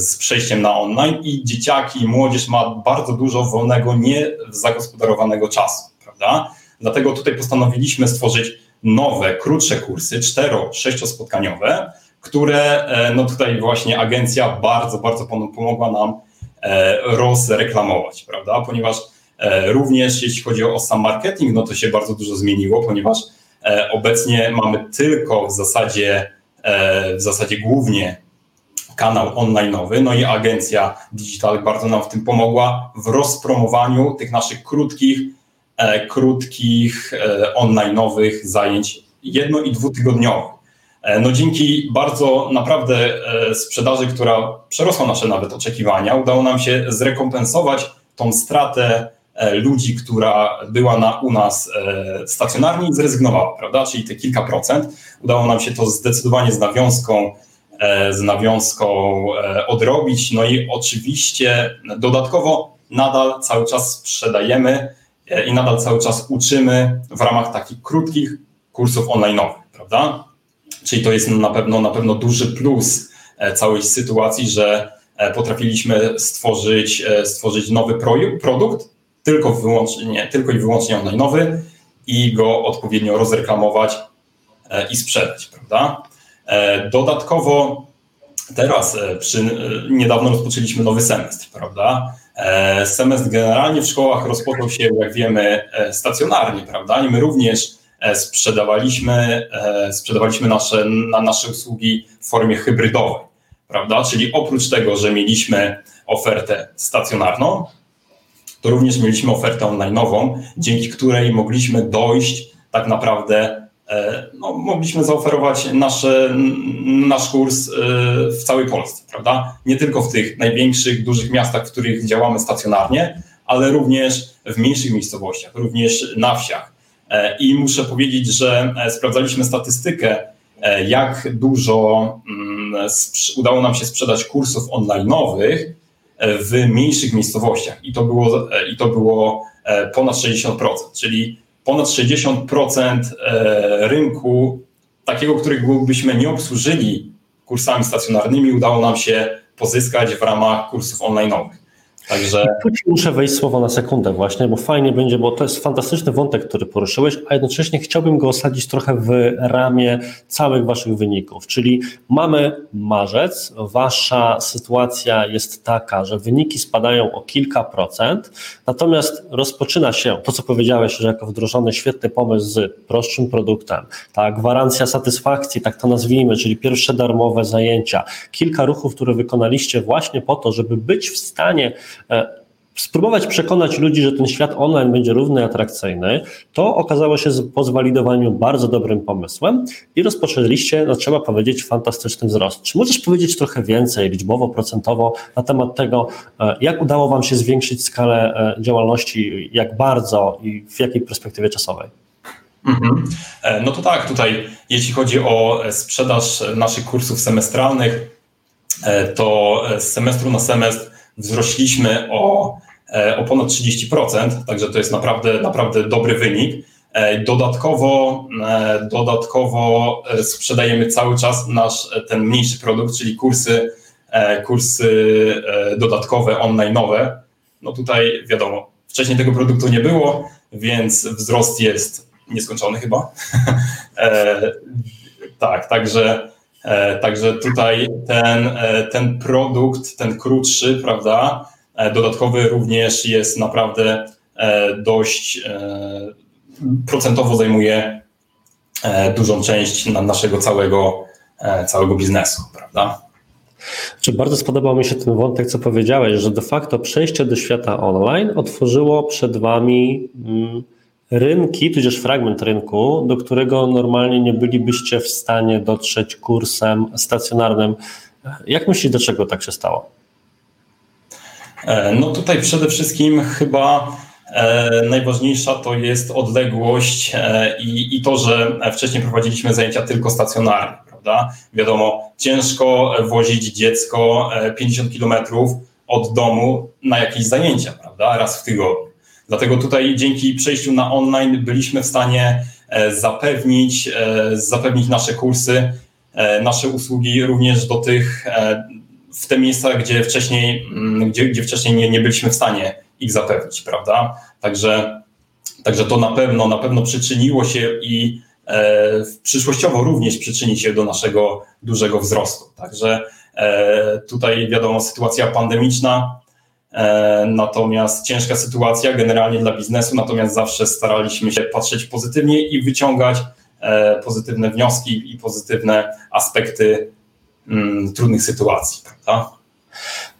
z przejściem na online i dzieciaki, młodzież ma bardzo dużo wolnego, niezagospodarowanego czasu, prawda? Dlatego tutaj postanowiliśmy stworzyć nowe, krótsze kursy, cztero, sześciospotkaniowe, które e, no tutaj właśnie agencja bardzo, bardzo pomogła nam e, rozreklamować, prawda? Ponieważ e, również jeśli chodzi o sam marketing, no to się bardzo dużo zmieniło, ponieważ obecnie mamy tylko w zasadzie w zasadzie głównie kanał online'owy, no i agencja Digital bardzo nam w tym pomogła w rozpromowaniu tych naszych krótkich, e, krótkich e, online'owych zajęć jedno- i dwutygodniowych. No dzięki bardzo naprawdę sprzedaży, która przerosła nasze nawet oczekiwania, udało nam się zrekompensować tą stratę E, ludzi, która była na, u nas e, stacjonarnie zrezygnowała, prawda? Czyli te kilka procent. Udało nam się to zdecydowanie z nawiązką, e, z nawiązką odrobić. No i oczywiście dodatkowo nadal cały czas sprzedajemy i nadal cały czas uczymy w ramach takich krótkich kursów online'owych, prawda? Czyli to jest na pewno, na pewno duży plus całej sytuacji, że potrafiliśmy stworzyć, stworzyć nowy produkt, tylko, wyłącznie, tylko i wyłącznie online'owy i go odpowiednio rozreklamować i sprzedać, prawda? Dodatkowo teraz przy, niedawno rozpoczęliśmy nowy semestr, prawda? E, semestr generalnie w szkołach rozpoczął się, jak wiemy, e, stacjonarnie, prawda? I my również e, sprzedawaliśmy, sprzedawaliśmy nasze, na nasze usługi w formie hybrydowej, prawda? Czyli oprócz tego, że mieliśmy ofertę stacjonarną, to również mieliśmy ofertę online'ową, dzięki której mogliśmy dojść tak naprawdę E, no, mogliśmy zaoferować nasze, nasz kurs e, w całej Polsce, prawda? Nie tylko w tych największych, dużych miastach, w których działamy stacjonarnie, ale również w mniejszych miejscowościach, również na wsiach. E, I muszę powiedzieć, że sprawdzaliśmy statystykę, jak dużo mm, udało nam się sprzedać kursów online'owych w mniejszych miejscowościach. I to było, i to było ponad 60%, czyli ponad 60% e, rynku, takiego, którego byśmy nie obsłużyli kursami stacjonarnymi, udało nam się pozyskać w ramach kursów online'owych. Także... Tu ci muszę wejść słowo na sekundę właśnie, bo fajnie będzie, bo to jest fantastyczny wątek, który poruszyłeś, a jednocześnie chciałbym go osadzić trochę w ramię całych waszych wyników. Czyli mamy marzec, wasza sytuacja jest taka, że wyniki spadają o kilka procent, natomiast rozpoczyna się to, co powiedziałeś, że jako wdrożony świetny pomysł z prostszym produktem, ta gwarancja satysfakcji, tak to nazwijmy, czyli pierwsze darmowe zajęcia, kilka ruchów, które wykonaliście właśnie po to, żeby być w stanie spróbować przekonać ludzi, że ten świat online będzie równy atrakcyjny, to okazało się po zwalidowaniu bardzo dobrym pomysłem i rozpoczęliście, no trzeba powiedzieć, fantastyczny wzrost. Czy możesz powiedzieć trochę więcej, liczbowo, procentowo na temat tego, e, jak udało Wam się zwiększyć skalę e, działalności, jak bardzo i w jakiej perspektywie czasowej? Mhm. No to tak, tutaj jeśli chodzi o sprzedaż naszych kursów semestralnych, to z semestru na semestr wzrośliśmy o, e, o ponad 30%, także to jest naprawdę, naprawdę dobry wynik. E, dodatkowo, e, dodatkowo sprzedajemy cały czas nasz ten mniejszy produkt, czyli kursy, kursy dodatkowe, online'owe. No tutaj wiadomo, wcześniej tego produktu nie było, więc wzrost jest nieskończony chyba. [LAUGHS] tak, także także tutaj ten, e, ten produkt, ten krótszy, prawda, e, dodatkowy również jest naprawdę dość procentowo zajmuje dużą część naszego całego, całego biznesu, prawda? Czy bardzo spodobał mi się ten wątek, co powiedziałeś, że de facto przejście do świata online otworzyło przed Wami mm, rynki, tudzież fragment rynku, do którego normalnie nie bylibyście w stanie dotrzeć kursem stacjonarnym. Jak myślisz, dlaczego tak się stało? E, no tutaj przede wszystkim chyba e, najważniejsza to jest odległość e, i, i to, że wcześniej prowadziliśmy zajęcia tylko stacjonarnie, prawda? Wiadomo, ciężko wozić dziecko 50 kilometrów od domu na jakieś zajęcia, prawda? Raz w tygodniu. Dlatego tutaj dzięki przejściu na online byliśmy w stanie e, zapewnić, e, zapewnić nasze kursy, e, nasze usługi również do tych, w te miejsca, gdzie wcześniej, mm, gdzie, gdzie wcześniej nie, nie byliśmy w stanie ich zapewnić, prawda? Także, także to na pewno, na pewno przyczyniło się i przyszłościowo również przyczyni się do naszego dużego wzrostu. Także tutaj wiadomo, sytuacja pandemiczna natomiast ciężka sytuacja generalnie dla biznesu, natomiast zawsze staraliśmy się patrzeć pozytywnie i wyciągać e, pozytywne wnioski i pozytywne aspekty mm, trudnych sytuacji, prawda?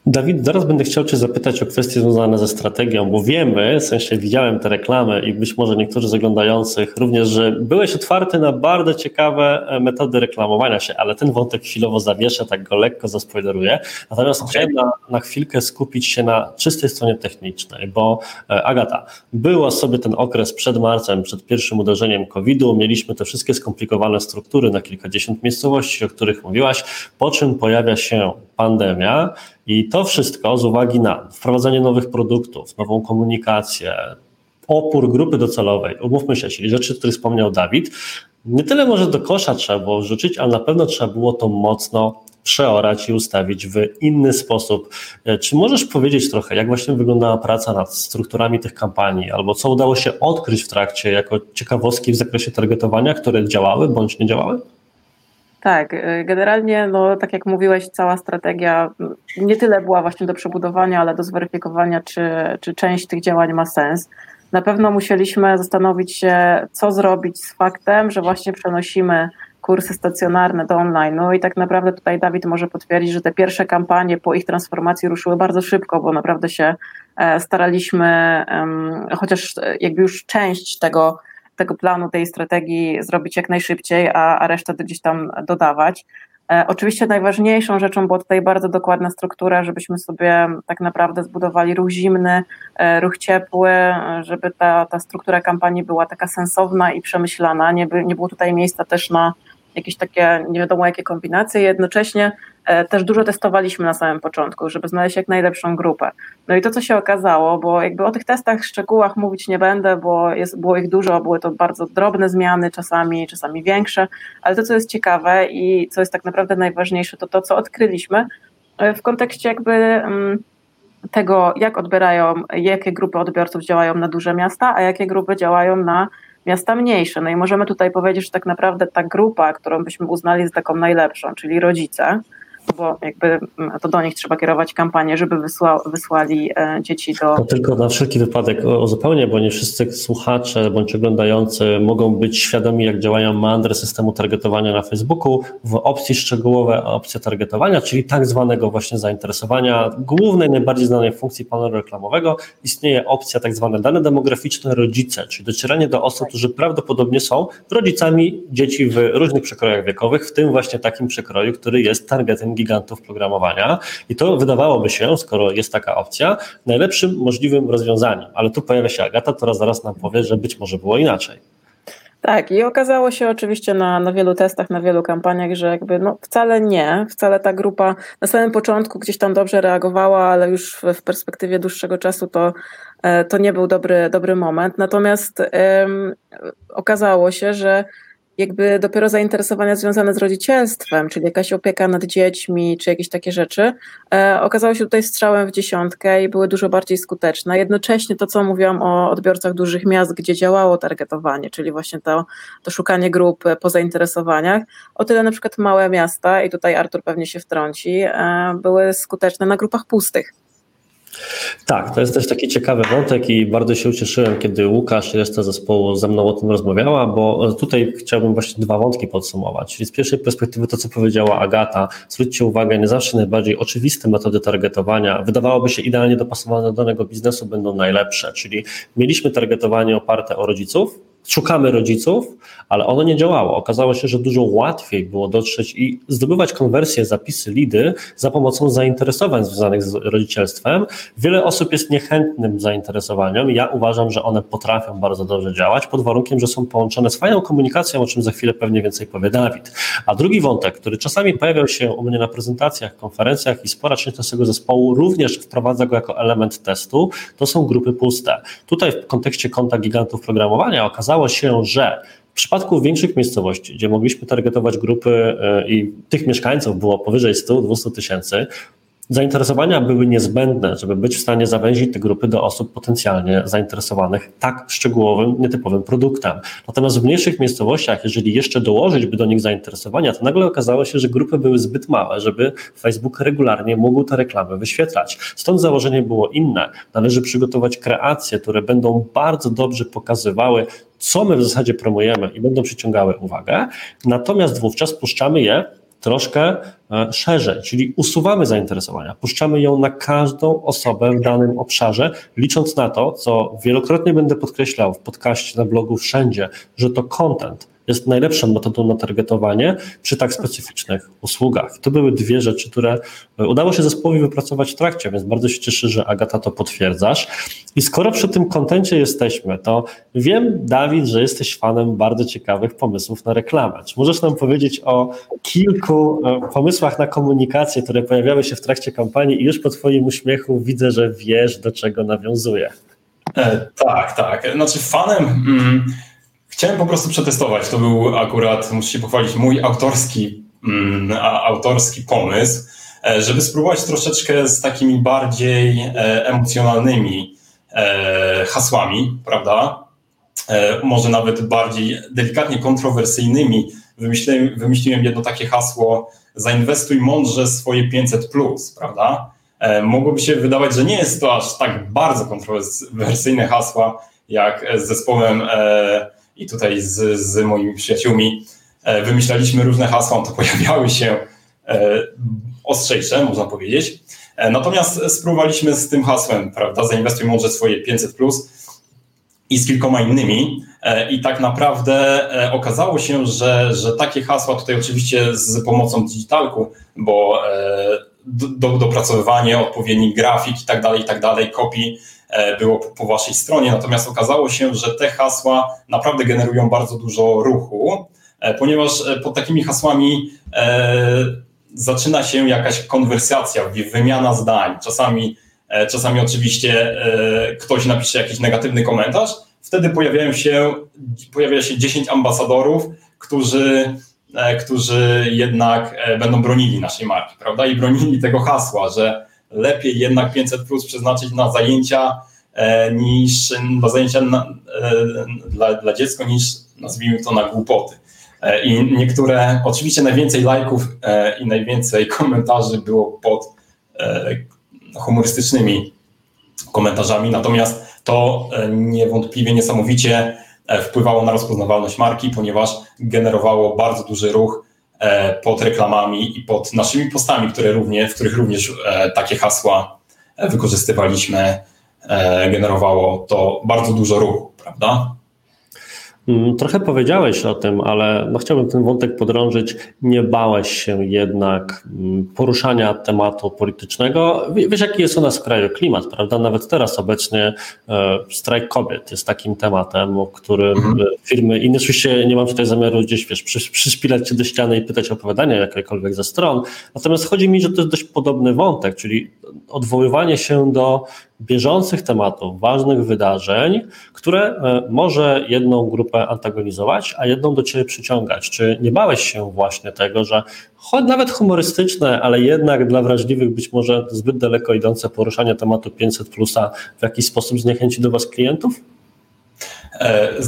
Dawid, zaraz będę chciał Cię zapytać o kwestie związane ze strategią, bo wiemy, w sensie widziałem te reklamy i być może niektórzy z oglądających również, że byłeś otwarty na bardzo ciekawe e, metody reklamowania się, ale ten wątek chwilowo zawieszę, tak go lekko zaspoileruję. Natomiast okay. chciałem na, na chwilkę skupić się na czystej stronie technicznej, bo e, Agata, było sobie ten okres przed marcem, przed pierwszym uderzeniem COVID-u, mieliśmy te wszystkie skomplikowane struktury na kilkadziesiąt miejscowości, o których mówiłaś, po czym pojawia się pandemia, i to wszystko z uwagi na wprowadzanie nowych produktów, nową komunikację, opór grupy docelowej, umówmy się, czyli rzeczy, które wspomniał Dawid, nie tyle może do kosza trzeba było wrzucić, ale na pewno trzeba było to mocno przeorać i ustawić w inny sposób. E, czy możesz powiedzieć trochę, jak właśnie wyglądała praca nad strukturami tych kampanii, albo co udało się odkryć w trakcie jako ciekawostki w zakresie targetowania, które działały bądź nie działały? Tak, e, generalnie, no, tak jak mówiłeś, cała strategia nie tyle była właśnie do przebudowania, ale do zweryfikowania, czy, czy część tych działań ma sens. Na pewno musieliśmy zastanowić się, co zrobić z faktem, że właśnie przenosimy kursy stacjonarne do online. No i tak naprawdę tutaj Dawid może potwierdzić, że te pierwsze kampanie po ich transformacji ruszyły bardzo szybko, bo naprawdę się e, staraliśmy, chociaż jakby już część tego, tego planu, tej strategii zrobić jak najszybciej, a, a resztę gdzieś tam dodawać. E, oczywiście najważniejszą rzeczą była tutaj bardzo dokładna struktura, żebyśmy sobie tak naprawdę zbudowali ruch zimny, e, ruch ciepły, żeby ta, ta struktura kampanii była taka sensowna i przemyślana. Nie, by, nie było tutaj miejsca też na jakieś takie nie wiadomo jakie kombinacje. Jednocześnie e, też dużo testowaliśmy na samym początku, żeby znaleźć jak najlepszą grupę. No i to, co się okazało, bo jakby o tych testach, szczegółach mówić nie będę, bo jest, było ich dużo, były to bardzo drobne zmiany, czasami, czasami większe, ale to, co jest ciekawe i co jest tak naprawdę najważniejsze, to to, co odkryliśmy e, w kontekście jakby mm, tego, jak odbierają, jakie grupy odbiorców działają na duże miasta, a jakie grupy działają na miasta mniejsze. No i możemy tutaj powiedzieć, że tak naprawdę ta grupa, którą byśmy uznali za taką najlepszą, czyli rodzice, bo jakby mm, to do nich trzeba kierować kampanię, żeby wysła, wysłali e, dzieci do... To tylko na wszelki wypadek zupełnie, bo nie wszyscy słuchacze bądź oglądający mogą być świadomi, jak działają mandry systemu targetowania na Facebooku. W opcji szczegółowe opcja targetowania, czyli tak zwanego właśnie zainteresowania, głównej, najbardziej znanej funkcji panelu reklamowego, istnieje opcja tak zwane dane demograficzne rodzice, czyli docieranie do osób, którzy prawdopodobnie są rodzicami dzieci w różnych przekrojach wiekowych, w tym właśnie takim przekroju, który jest targetem gigantów programowania i to wydawałoby się, skoro jest taka opcja, najlepszym możliwym rozwiązaniem. Ale tu pojawia się Agata, która zaraz nam powie, że być może było inaczej. Tak, i okazało się oczywiście na, na wielu testach, na wielu kampaniach, że jakby no wcale nie, wcale ta grupa na samym początku gdzieś tam dobrze reagowała, ale już w, w perspektywie dłuższego czasu to, e, to nie był dobry, dobry moment. Natomiast okazało się, że jakby dopiero zainteresowania związane z rodzicielstwem, czyli jakaś opieka nad dziećmi, czy jakieś takie rzeczy, e, okazało się tutaj strzałem w dziesiątkę i były dużo bardziej skuteczne. Jednocześnie to, co mówiłam o odbiorcach dużych miast, gdzie działało targetowanie, czyli właśnie to, to szukanie grup po zainteresowaniach, o tyle na przykład małe miasta, i tutaj Artur pewnie się wtrąci, e, były skuteczne na grupach pustych. Tak, to jest też taki ciekawy wątek i bardzo się ucieszyłem, kiedy Łukasz i reszta zespołu ze mną o tym rozmawiała, bo tutaj chciałbym właśnie dwa wątki podsumować. Czyli z pierwszej perspektywy to, co powiedziała Agata, zwróćcie uwagę, nie zawsze najbardziej oczywiste metody targetowania, wydawałoby się idealnie dopasowane do danego biznesu, będą najlepsze. Czyli mieliśmy targetowanie oparte o rodziców, szukamy rodziców, ale ono nie działało. Okazało się, że dużo łatwiej było dotrzeć i zdobywać konwersję, zapisy, lidy za pomocą zainteresowań związanych z rodzicielstwem. Wiele osób jest niechętnym zainteresowaniem. Ja uważam, że one potrafią bardzo dobrze działać pod warunkiem, że są połączone z fajną komunikacją, o czym za chwilę pewnie więcej powie Dawid. A drugi wątek, który czasami pojawiał się u mnie na prezentacjach, konferencjach i spora część naszego zespołu również wprowadza go jako element testu, to są grupy puste. Tutaj w kontekście konta gigantów programowania okazało okazało się, że w przypadku większych miejscowości, gdzie mogliśmy targetować grupy e, i tych mieszkańców było powyżej 100-200 tysięcy, Zainteresowania były niezbędne, żeby być w stanie zawęzić te grupy do osób potencjalnie zainteresowanych tak szczegółowym, nietypowym produktem. Natomiast w mniejszych miejscowościach, jeżeli jeszcze dołożyć by do nich zainteresowania, to nagle okazało się, że grupy były zbyt małe, żeby Facebook regularnie mógł te reklamy wyświetlać. Stąd założenie było inne. Należy przygotować kreacje, które będą bardzo dobrze pokazywały, co my w zasadzie promujemy i będą przyciągały uwagę, natomiast wówczas puszczamy je troszkę e, szerzej, czyli usuwamy zainteresowania, puszczamy ją na każdą osobę w danym obszarze, licząc na to, co wielokrotnie będę podkreślał w podcaście, na blogu, wszędzie, że to content jest najlepszą metodą na targetowanie przy tak specyficznych usługach. To były dwie rzeczy, które udało się zespołowi wypracować w trakcie, więc bardzo się cieszę, że Agata to potwierdzasz. I skoro przy tym kontencie jesteśmy, to wiem, Dawid, że jesteś fanem bardzo ciekawych pomysłów na reklamę. Czy możesz nam powiedzieć o kilku e, pomysłach na komunikację, które pojawiały się w trakcie kampanii i już po Twoim uśmiechu widzę, że wiesz, do czego nawiązuje. E, tak, tak. Znaczy fanem mm, chciałem po prostu przetestować. To był akurat, muszę się pochwalić, mój autorski, mm, autorski pomysł, e, żeby spróbować troszeczkę z takimi bardziej e, emocjonalnymi e, hasłami, prawda? E, może nawet bardziej delikatnie kontrowersyjnymi. Wymyśliłem, wymyśliłem jedno takie hasło, zainwestuj mądrze swoje 500, plus, prawda? E, mogłoby się wydawać, że nie jest to aż tak bardzo kontrowersyjne hasła, jak z zespołem e, i tutaj z, z moimi przyjaciółmi wymyślaliśmy różne hasła, to pojawiały się ostrzejsze, można powiedzieć. Natomiast spróbowaliśmy z tym hasłem, prawda, zainwestuj mądrze swoje 500 plus i z kilkoma innymi. E, I tak naprawdę e, okazało się, że, że takie hasła tutaj oczywiście z pomocą digitalku, bo e, do, dopracowywanie odpowiednich grafik i tak dalej, i tak dalej, kopii było po, waszej stronie. Natomiast okazało się, że te hasła naprawdę generują bardzo dużo ruchu, ponieważ pod takimi hasłami zaczyna się jakaś konwersacja, wymiana zdań. Czasami E, czasami oczywiście e, ktoś napisze jakiś negatywny komentarz, wtedy pojawiają się, pojawia się 10 ambasadorów, którzy, e, którzy jednak będą bronili naszej marki, prawda? I bronili tego hasła, że lepiej jednak 500 plus przeznaczyć na zajęcia niż dla zajęcia na, dla, dla dziecka niż nazwijmy to na głupoty. I niektóre, oczywiście najwięcej lajków i najwięcej [LAUGHS] komentarzy było pod humorystycznymi komentarzami, natomiast to e, niewątpliwie niesamowicie e, wpływało na rozpoznawalność marki, ponieważ generowało bardzo duży ruch e, pod reklamami i pod naszymi postami, które również, w których również takie hasła wykorzystywaliśmy, generowało to bardzo dużo ruchu, prawda? Mm, trochę powiedziałeś o tym, ale no chciałbym ten wątek podrążyć. Nie bałeś się jednak mm, poruszania tematu politycznego. Wiesz, jaki jest u nas w kraju klimat, prawda? Nawet teraz obecnie e, strajk kobiet jest takim tematem, o którym mhm. E, firmy, i oczywiście nie mam tutaj zamiaru gdzieś, wiesz, przyspilać się do ściany i pytać o opowiadania jakiekolwiek ze stron. Natomiast chodzi mi, że to jest dość podobny wątek, czyli odwoływanie się do bieżących tematów, ważnych wydarzeń, które e, może jedną grupę antagonizować, a jedną do ciebie przyciągać. Czy nie bałeś się właśnie tego, że choć nawet humorystyczne, ale jednak dla wrażliwych być może zbyt daleko idące poruszanie tematu 500 plusa w jakiś sposób zniechęci do was klientów? E,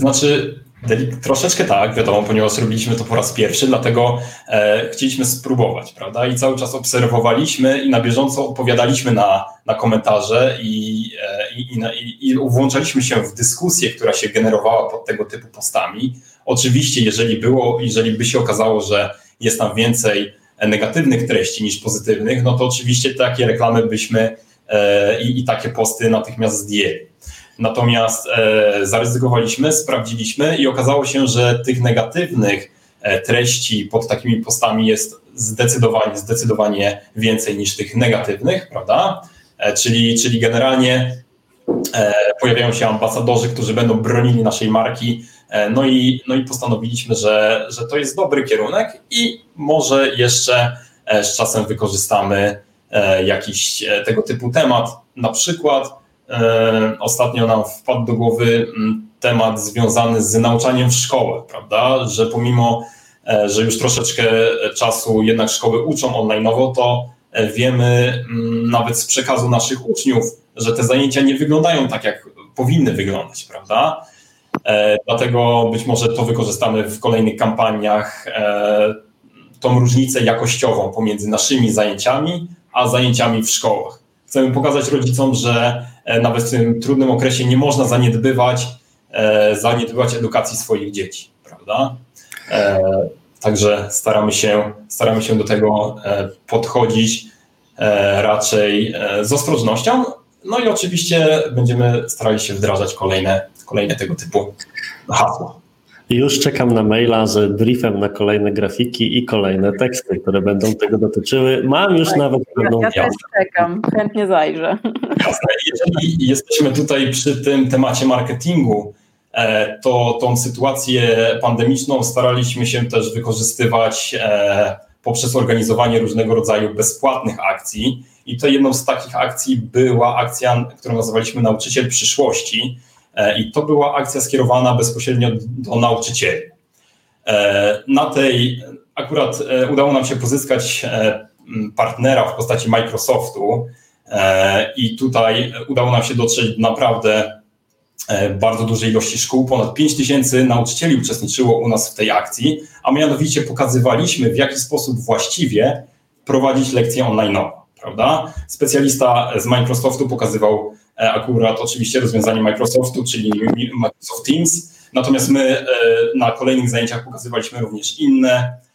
znaczy, Troszeczkę tak, wiadomo, ponieważ robiliśmy to po raz pierwszy, dlatego e, chcieliśmy spróbować, prawda? I cały czas obserwowaliśmy i na bieżąco odpowiadaliśmy na, na komentarze i, e, i, i, i włączaliśmy się w dyskusję, która się generowała pod tego typu postami. Oczywiście, jeżeli było, jeżeli by się okazało, że jest tam więcej negatywnych treści niż pozytywnych, no to oczywiście takie reklamy byśmy e, i, i takie posty natychmiast zdjęli. Natomiast e, zaryzykowaliśmy, sprawdziliśmy i okazało się, że tych negatywnych e, treści pod takimi postami jest zdecydowanie, zdecydowanie więcej niż tych negatywnych, prawda? E, czyli, czyli generalnie pojawiają się ambasadorzy, którzy będą bronili naszej marki, no i, no i postanowiliśmy, że, że to jest dobry kierunek i może jeszcze z czasem wykorzystamy jakiś tego typu temat, na przykład ostatnio nam wpadł do głowy mm, temat związany z nauczaniem w szkole, prawda? Że pomimo, e, że już troszeczkę czasu jednak szkoły uczą online'owo, to e, wiemy mm, nawet z przekazu naszych uczniów, że te zajęcia nie wyglądają tak, jak powinny wyglądać, prawda? Dlatego być może to wykorzystamy w kolejnych kampaniach, tą różnicę jakościową pomiędzy naszymi zajęciami, a zajęciami w szkołach. Chcemy pokazać rodzicom, że E, nawet w tym trudnym okresie nie można zaniedbywać, e, zaniedbywać edukacji swoich dzieci, prawda? E, także staramy się, staramy się do tego podchodzić raczej z ostrożnością. No i oczywiście będziemy starali się wdrażać kolejne, kolejne tego typu hasła. Już czekam na maila z briefem na kolejne grafiki i kolejne teksty, które będą tego dotyczyły. Mam już tak, nawet pewną Ja, ja też czekam, chętnie zajrzę. Jasne. Jeżeli jesteśmy tutaj przy tym temacie marketingu, e, to tą sytuację pandemiczną staraliśmy się też wykorzystywać e, poprzez organizowanie różnego rodzaju bezpłatnych akcji. I to jedną z takich akcji była akcja, którą nazywaliśmy Nauczyciel Przyszłości. I to była akcja skierowana bezpośrednio do nauczycieli. Na tej akurat udało nam się pozyskać partnera w postaci Microsoftu i tutaj udało nam się dotrzeć naprawdę E, bardzo dużej ilości szkół. Ponad 5 tysięcy nauczycieli uczestniczyło u nas w tej akcji, a mianowicie pokazywaliśmy, w jaki sposób właściwie prowadzić lekcje online, prawda? Specjalista z Microsoftu pokazywał e, akurat oczywiście rozwiązanie Microsoftu, czyli Microsoft Teams, natomiast my e, na kolejnych zajęciach pokazywaliśmy również inne,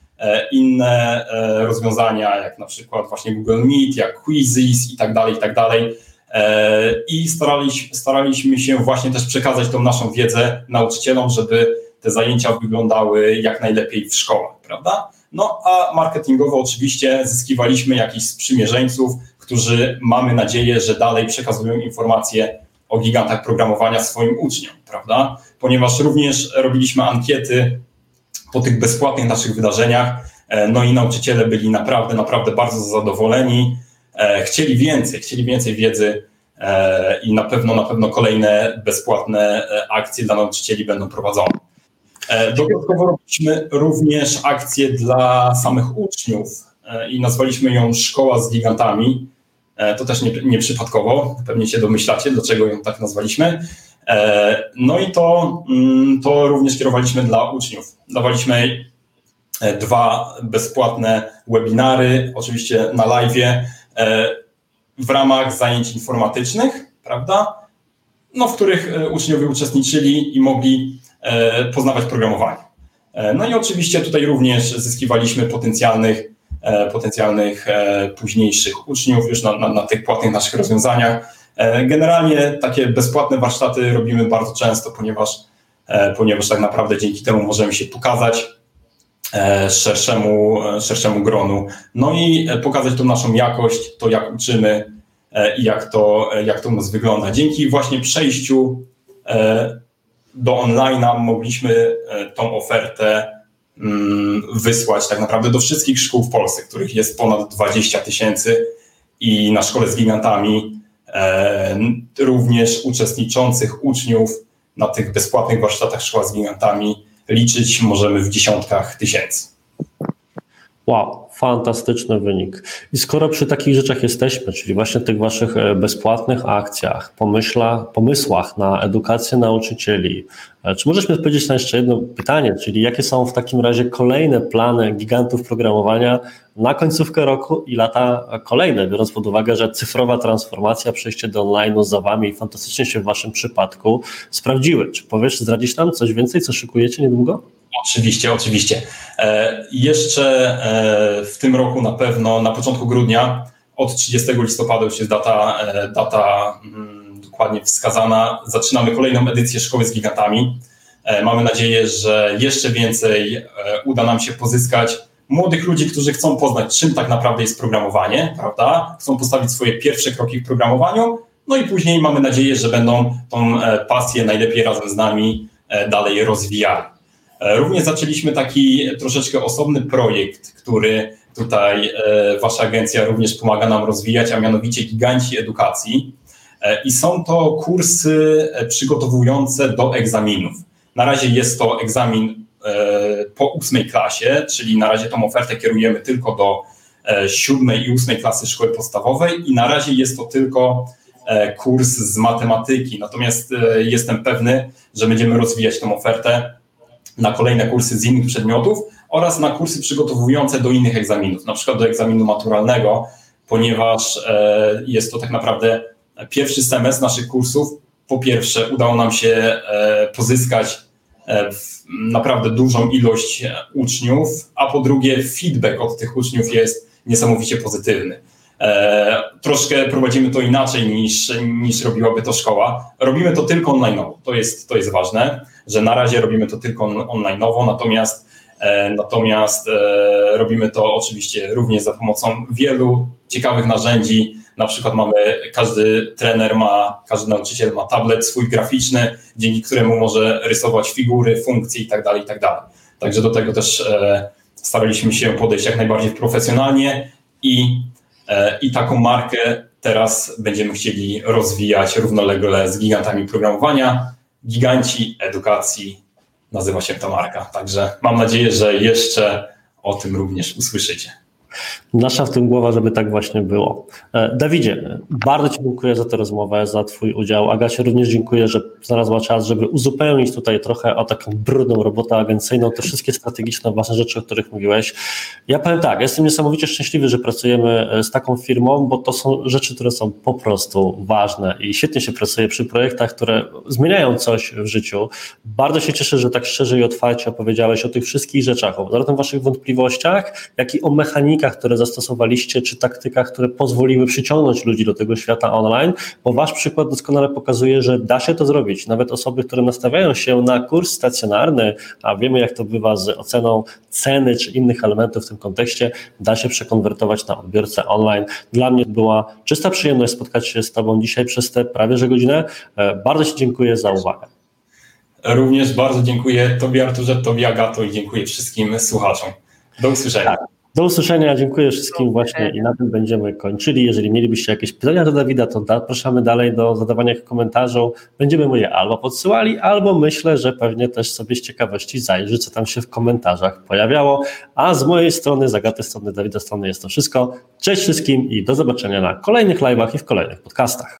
inne rozwiązania, jak na przykład właśnie Google Meet, jak Quizzes i tak dalej, i tak dalej E, I staraliśmy, staraliśmy się właśnie też przekazać tą naszą wiedzę nauczycielom, żeby te zajęcia wyglądały jak najlepiej w szkołach, prawda? No a marketingowo oczywiście zyskiwaliśmy jakichś sprzymierzeńców, którzy mamy nadzieję, że dalej przekazują informacje o gigantach programowania swoim uczniom, prawda? Ponieważ również robiliśmy ankiety po tych bezpłatnych naszych wydarzeniach, e, no i nauczyciele byli naprawdę, naprawdę bardzo zadowoleni. E, chcieli więcej, chcieli więcej wiedzy e, i na pewno, na pewno kolejne bezpłatne akcje dla nauczycieli będą prowadzone. Dodatkowo robiliśmy również akcje dla samych uczniów i nazwaliśmy ją Szkoła z Gigantami. To też nie, nieprzypadkowo, pewnie się domyślacie, dlaczego ją tak nazwaliśmy. No i to, mm, to również kierowaliśmy dla uczniów. Dawaliśmy dwa bezpłatne webinary, oczywiście na live, E, w ramach zajęć informatycznych, prawda? No, w których e, uczniowie uczestniczyli i mogli e, poznawać programowanie. No i oczywiście tutaj również zyskiwaliśmy potencjalnych, potencjalnych późniejszych uczniów już na, na, na tych płatnych naszych rozwiązaniach. Generalnie takie bezpłatne warsztaty robimy bardzo często, ponieważ, ponieważ tak naprawdę dzięki temu możemy się pokazać, E, szerszemu, e, szerszemu gronu. No i e, pokazać tą naszą jakość, to jak uczymy i jak to, jak to u nas wygląda. Dzięki właśnie przejściu do online'a mogliśmy tą ofertę wysłać tak naprawdę do wszystkich szkół w Polsce, których jest ponad 20 tysięcy i na szkole z gigantami również uczestniczących uczniów na tych bezpłatnych warsztatach szkoła z gigantami liczyć możemy w dziesiątkach tysięcy. Wow, fantastyczny wynik. I skoro przy takich rzeczach jesteśmy, czyli właśnie tych waszych e, bezpłatnych akcjach, pomyśla, pomysłach na edukację nauczycieli, e, czy możesz mi odpowiedzieć na jeszcze jedno pytanie, czyli jakie są w takim razie kolejne plany gigantów programowania na końcówkę roku i lata kolejne, biorąc pod uwagę, że cyfrowa transformacja, przejście do online'u za wami i fantastycznie się w waszym przypadku sprawdziły. Czy powiesz, zdradzić nam coś więcej, co szykujecie niedługo? Oczywiście, oczywiście. E, jeszcze e, w tym roku na pewno, na początku grudnia, od 30 listopada już jest data, e, data mm, dokładnie wskazana. Zaczynamy kolejną edycję Szkoły z Gigantami. Mamy nadzieję, że jeszcze więcej uda nam się pozyskać młodych ludzi, którzy chcą poznać, czym tak naprawdę jest programowanie, prawda? Chcą postawić swoje pierwsze kroki w programowaniu, no i później mamy nadzieję, że będą tą pasję najlepiej razem z nami dalej rozwijali. E, również zaczęliśmy taki troszeczkę osobny projekt, który tutaj e, Wasza agencja również pomaga nam rozwijać, a mianowicie Giganci Edukacji. E, I są to kursy przygotowujące do egzaminów. Na razie jest to egzamin po ósmej klasie, czyli na razie tą ofertę kierujemy tylko do siódmej i ósmej klasy szkoły podstawowej i na razie jest to tylko kurs z matematyki. Natomiast jestem pewny, że będziemy rozwijać tę ofertę na kolejne kursy z innych przedmiotów oraz na kursy przygotowujące do innych egzaminów, na przykład do egzaminu maturalnego, ponieważ e, jest to tak naprawdę pierwszy semestr naszych kursów. Po pierwsze, udało nam się e, pozyskać e, naprawdę dużą ilość uczniów, a po drugie, feedback od tych uczniów jest niesamowicie pozytywny. Troszkę prowadzimy to inaczej niż, niż robiłaby to szkoła. Robimy to tylko online, to jest, to jest ważne że na razie robimy to tylko online'owo, natomiast, natomiast e, robimy to oczywiście również za pomocą wielu ciekawych narzędzi. Na przykład mamy, każdy trener ma, każdy nauczyciel ma tablet swój graficzny, dzięki któremu może rysować figury, funkcje itd. Tak itd. Tak Także do tego też e, staraliśmy się podejść jak najbardziej profesjonalnie i i taką markę teraz będziemy chcieli rozwijać równolegle z gigantami programowania. Giganci edukacji nazywa się ta marka. Także mam nadzieję, że jeszcze o tym również usłyszycie. Nasza w tym głowa, żeby tak właśnie było. E, Dawidzie, bardzo Ci dziękuję za tę rozmowę, za Twój udział. Agacie również dziękuję, że znalazła czas, żeby uzupełnić tutaj trochę o taką brudną robotę agencyjną, te wszystkie strategiczne, ważne rzeczy, o których mówiłeś. Ja powiem tak, jestem niesamowicie szczęśliwy, że pracujemy e, z taką firmą, bo to są rzeczy, które są po prostu ważne i świetnie się pracuje przy projektach, które zmieniają coś w życiu. Bardzo się cieszę, że tak szczerze i otwarcie opowiedziałeś o tych wszystkich rzeczach, o zarówno Waszych wątpliwościach, jak i o mechanikach, które zastosowaliście, czy taktykach, które pozwoliły przyciągnąć ludzi do tego świata online, bo wasz przykład doskonale pokazuje, że da się to zrobić. Nawet osoby, które nastawiają się na kurs stacjonarny, a wiemy jak to bywa z oceną ceny czy innych elementów w tym kontekście, da się przekonwertować na odbiorcę online. Dla mnie była czysta przyjemność spotkać się z Tobą dzisiaj przez te prawie że godzinę. E, bardzo Ci dziękuję za uwagę. Również bardzo dziękuję Tobie Arturze, Tobie Agato i dziękuję wszystkim słuchaczom. Do usłyszenia. Tak. Do usłyszenia, dziękuję wszystkim właśnie i na tym będziemy kończyli. Jeżeli mielibyście jakieś pytania do Dawida, to zapraszamy dalej do zadawania komentarzy. Będziemy mu je albo podsyłali, albo myślę, że pewnie też sobie z ciekawości zajrzy, co tam się w komentarzach pojawiało. A z mojej strony, z Agaty strony, Dawida strony jest to wszystko. Cześć wszystkim i do zobaczenia na kolejnych live'ach i w kolejnych podcastach.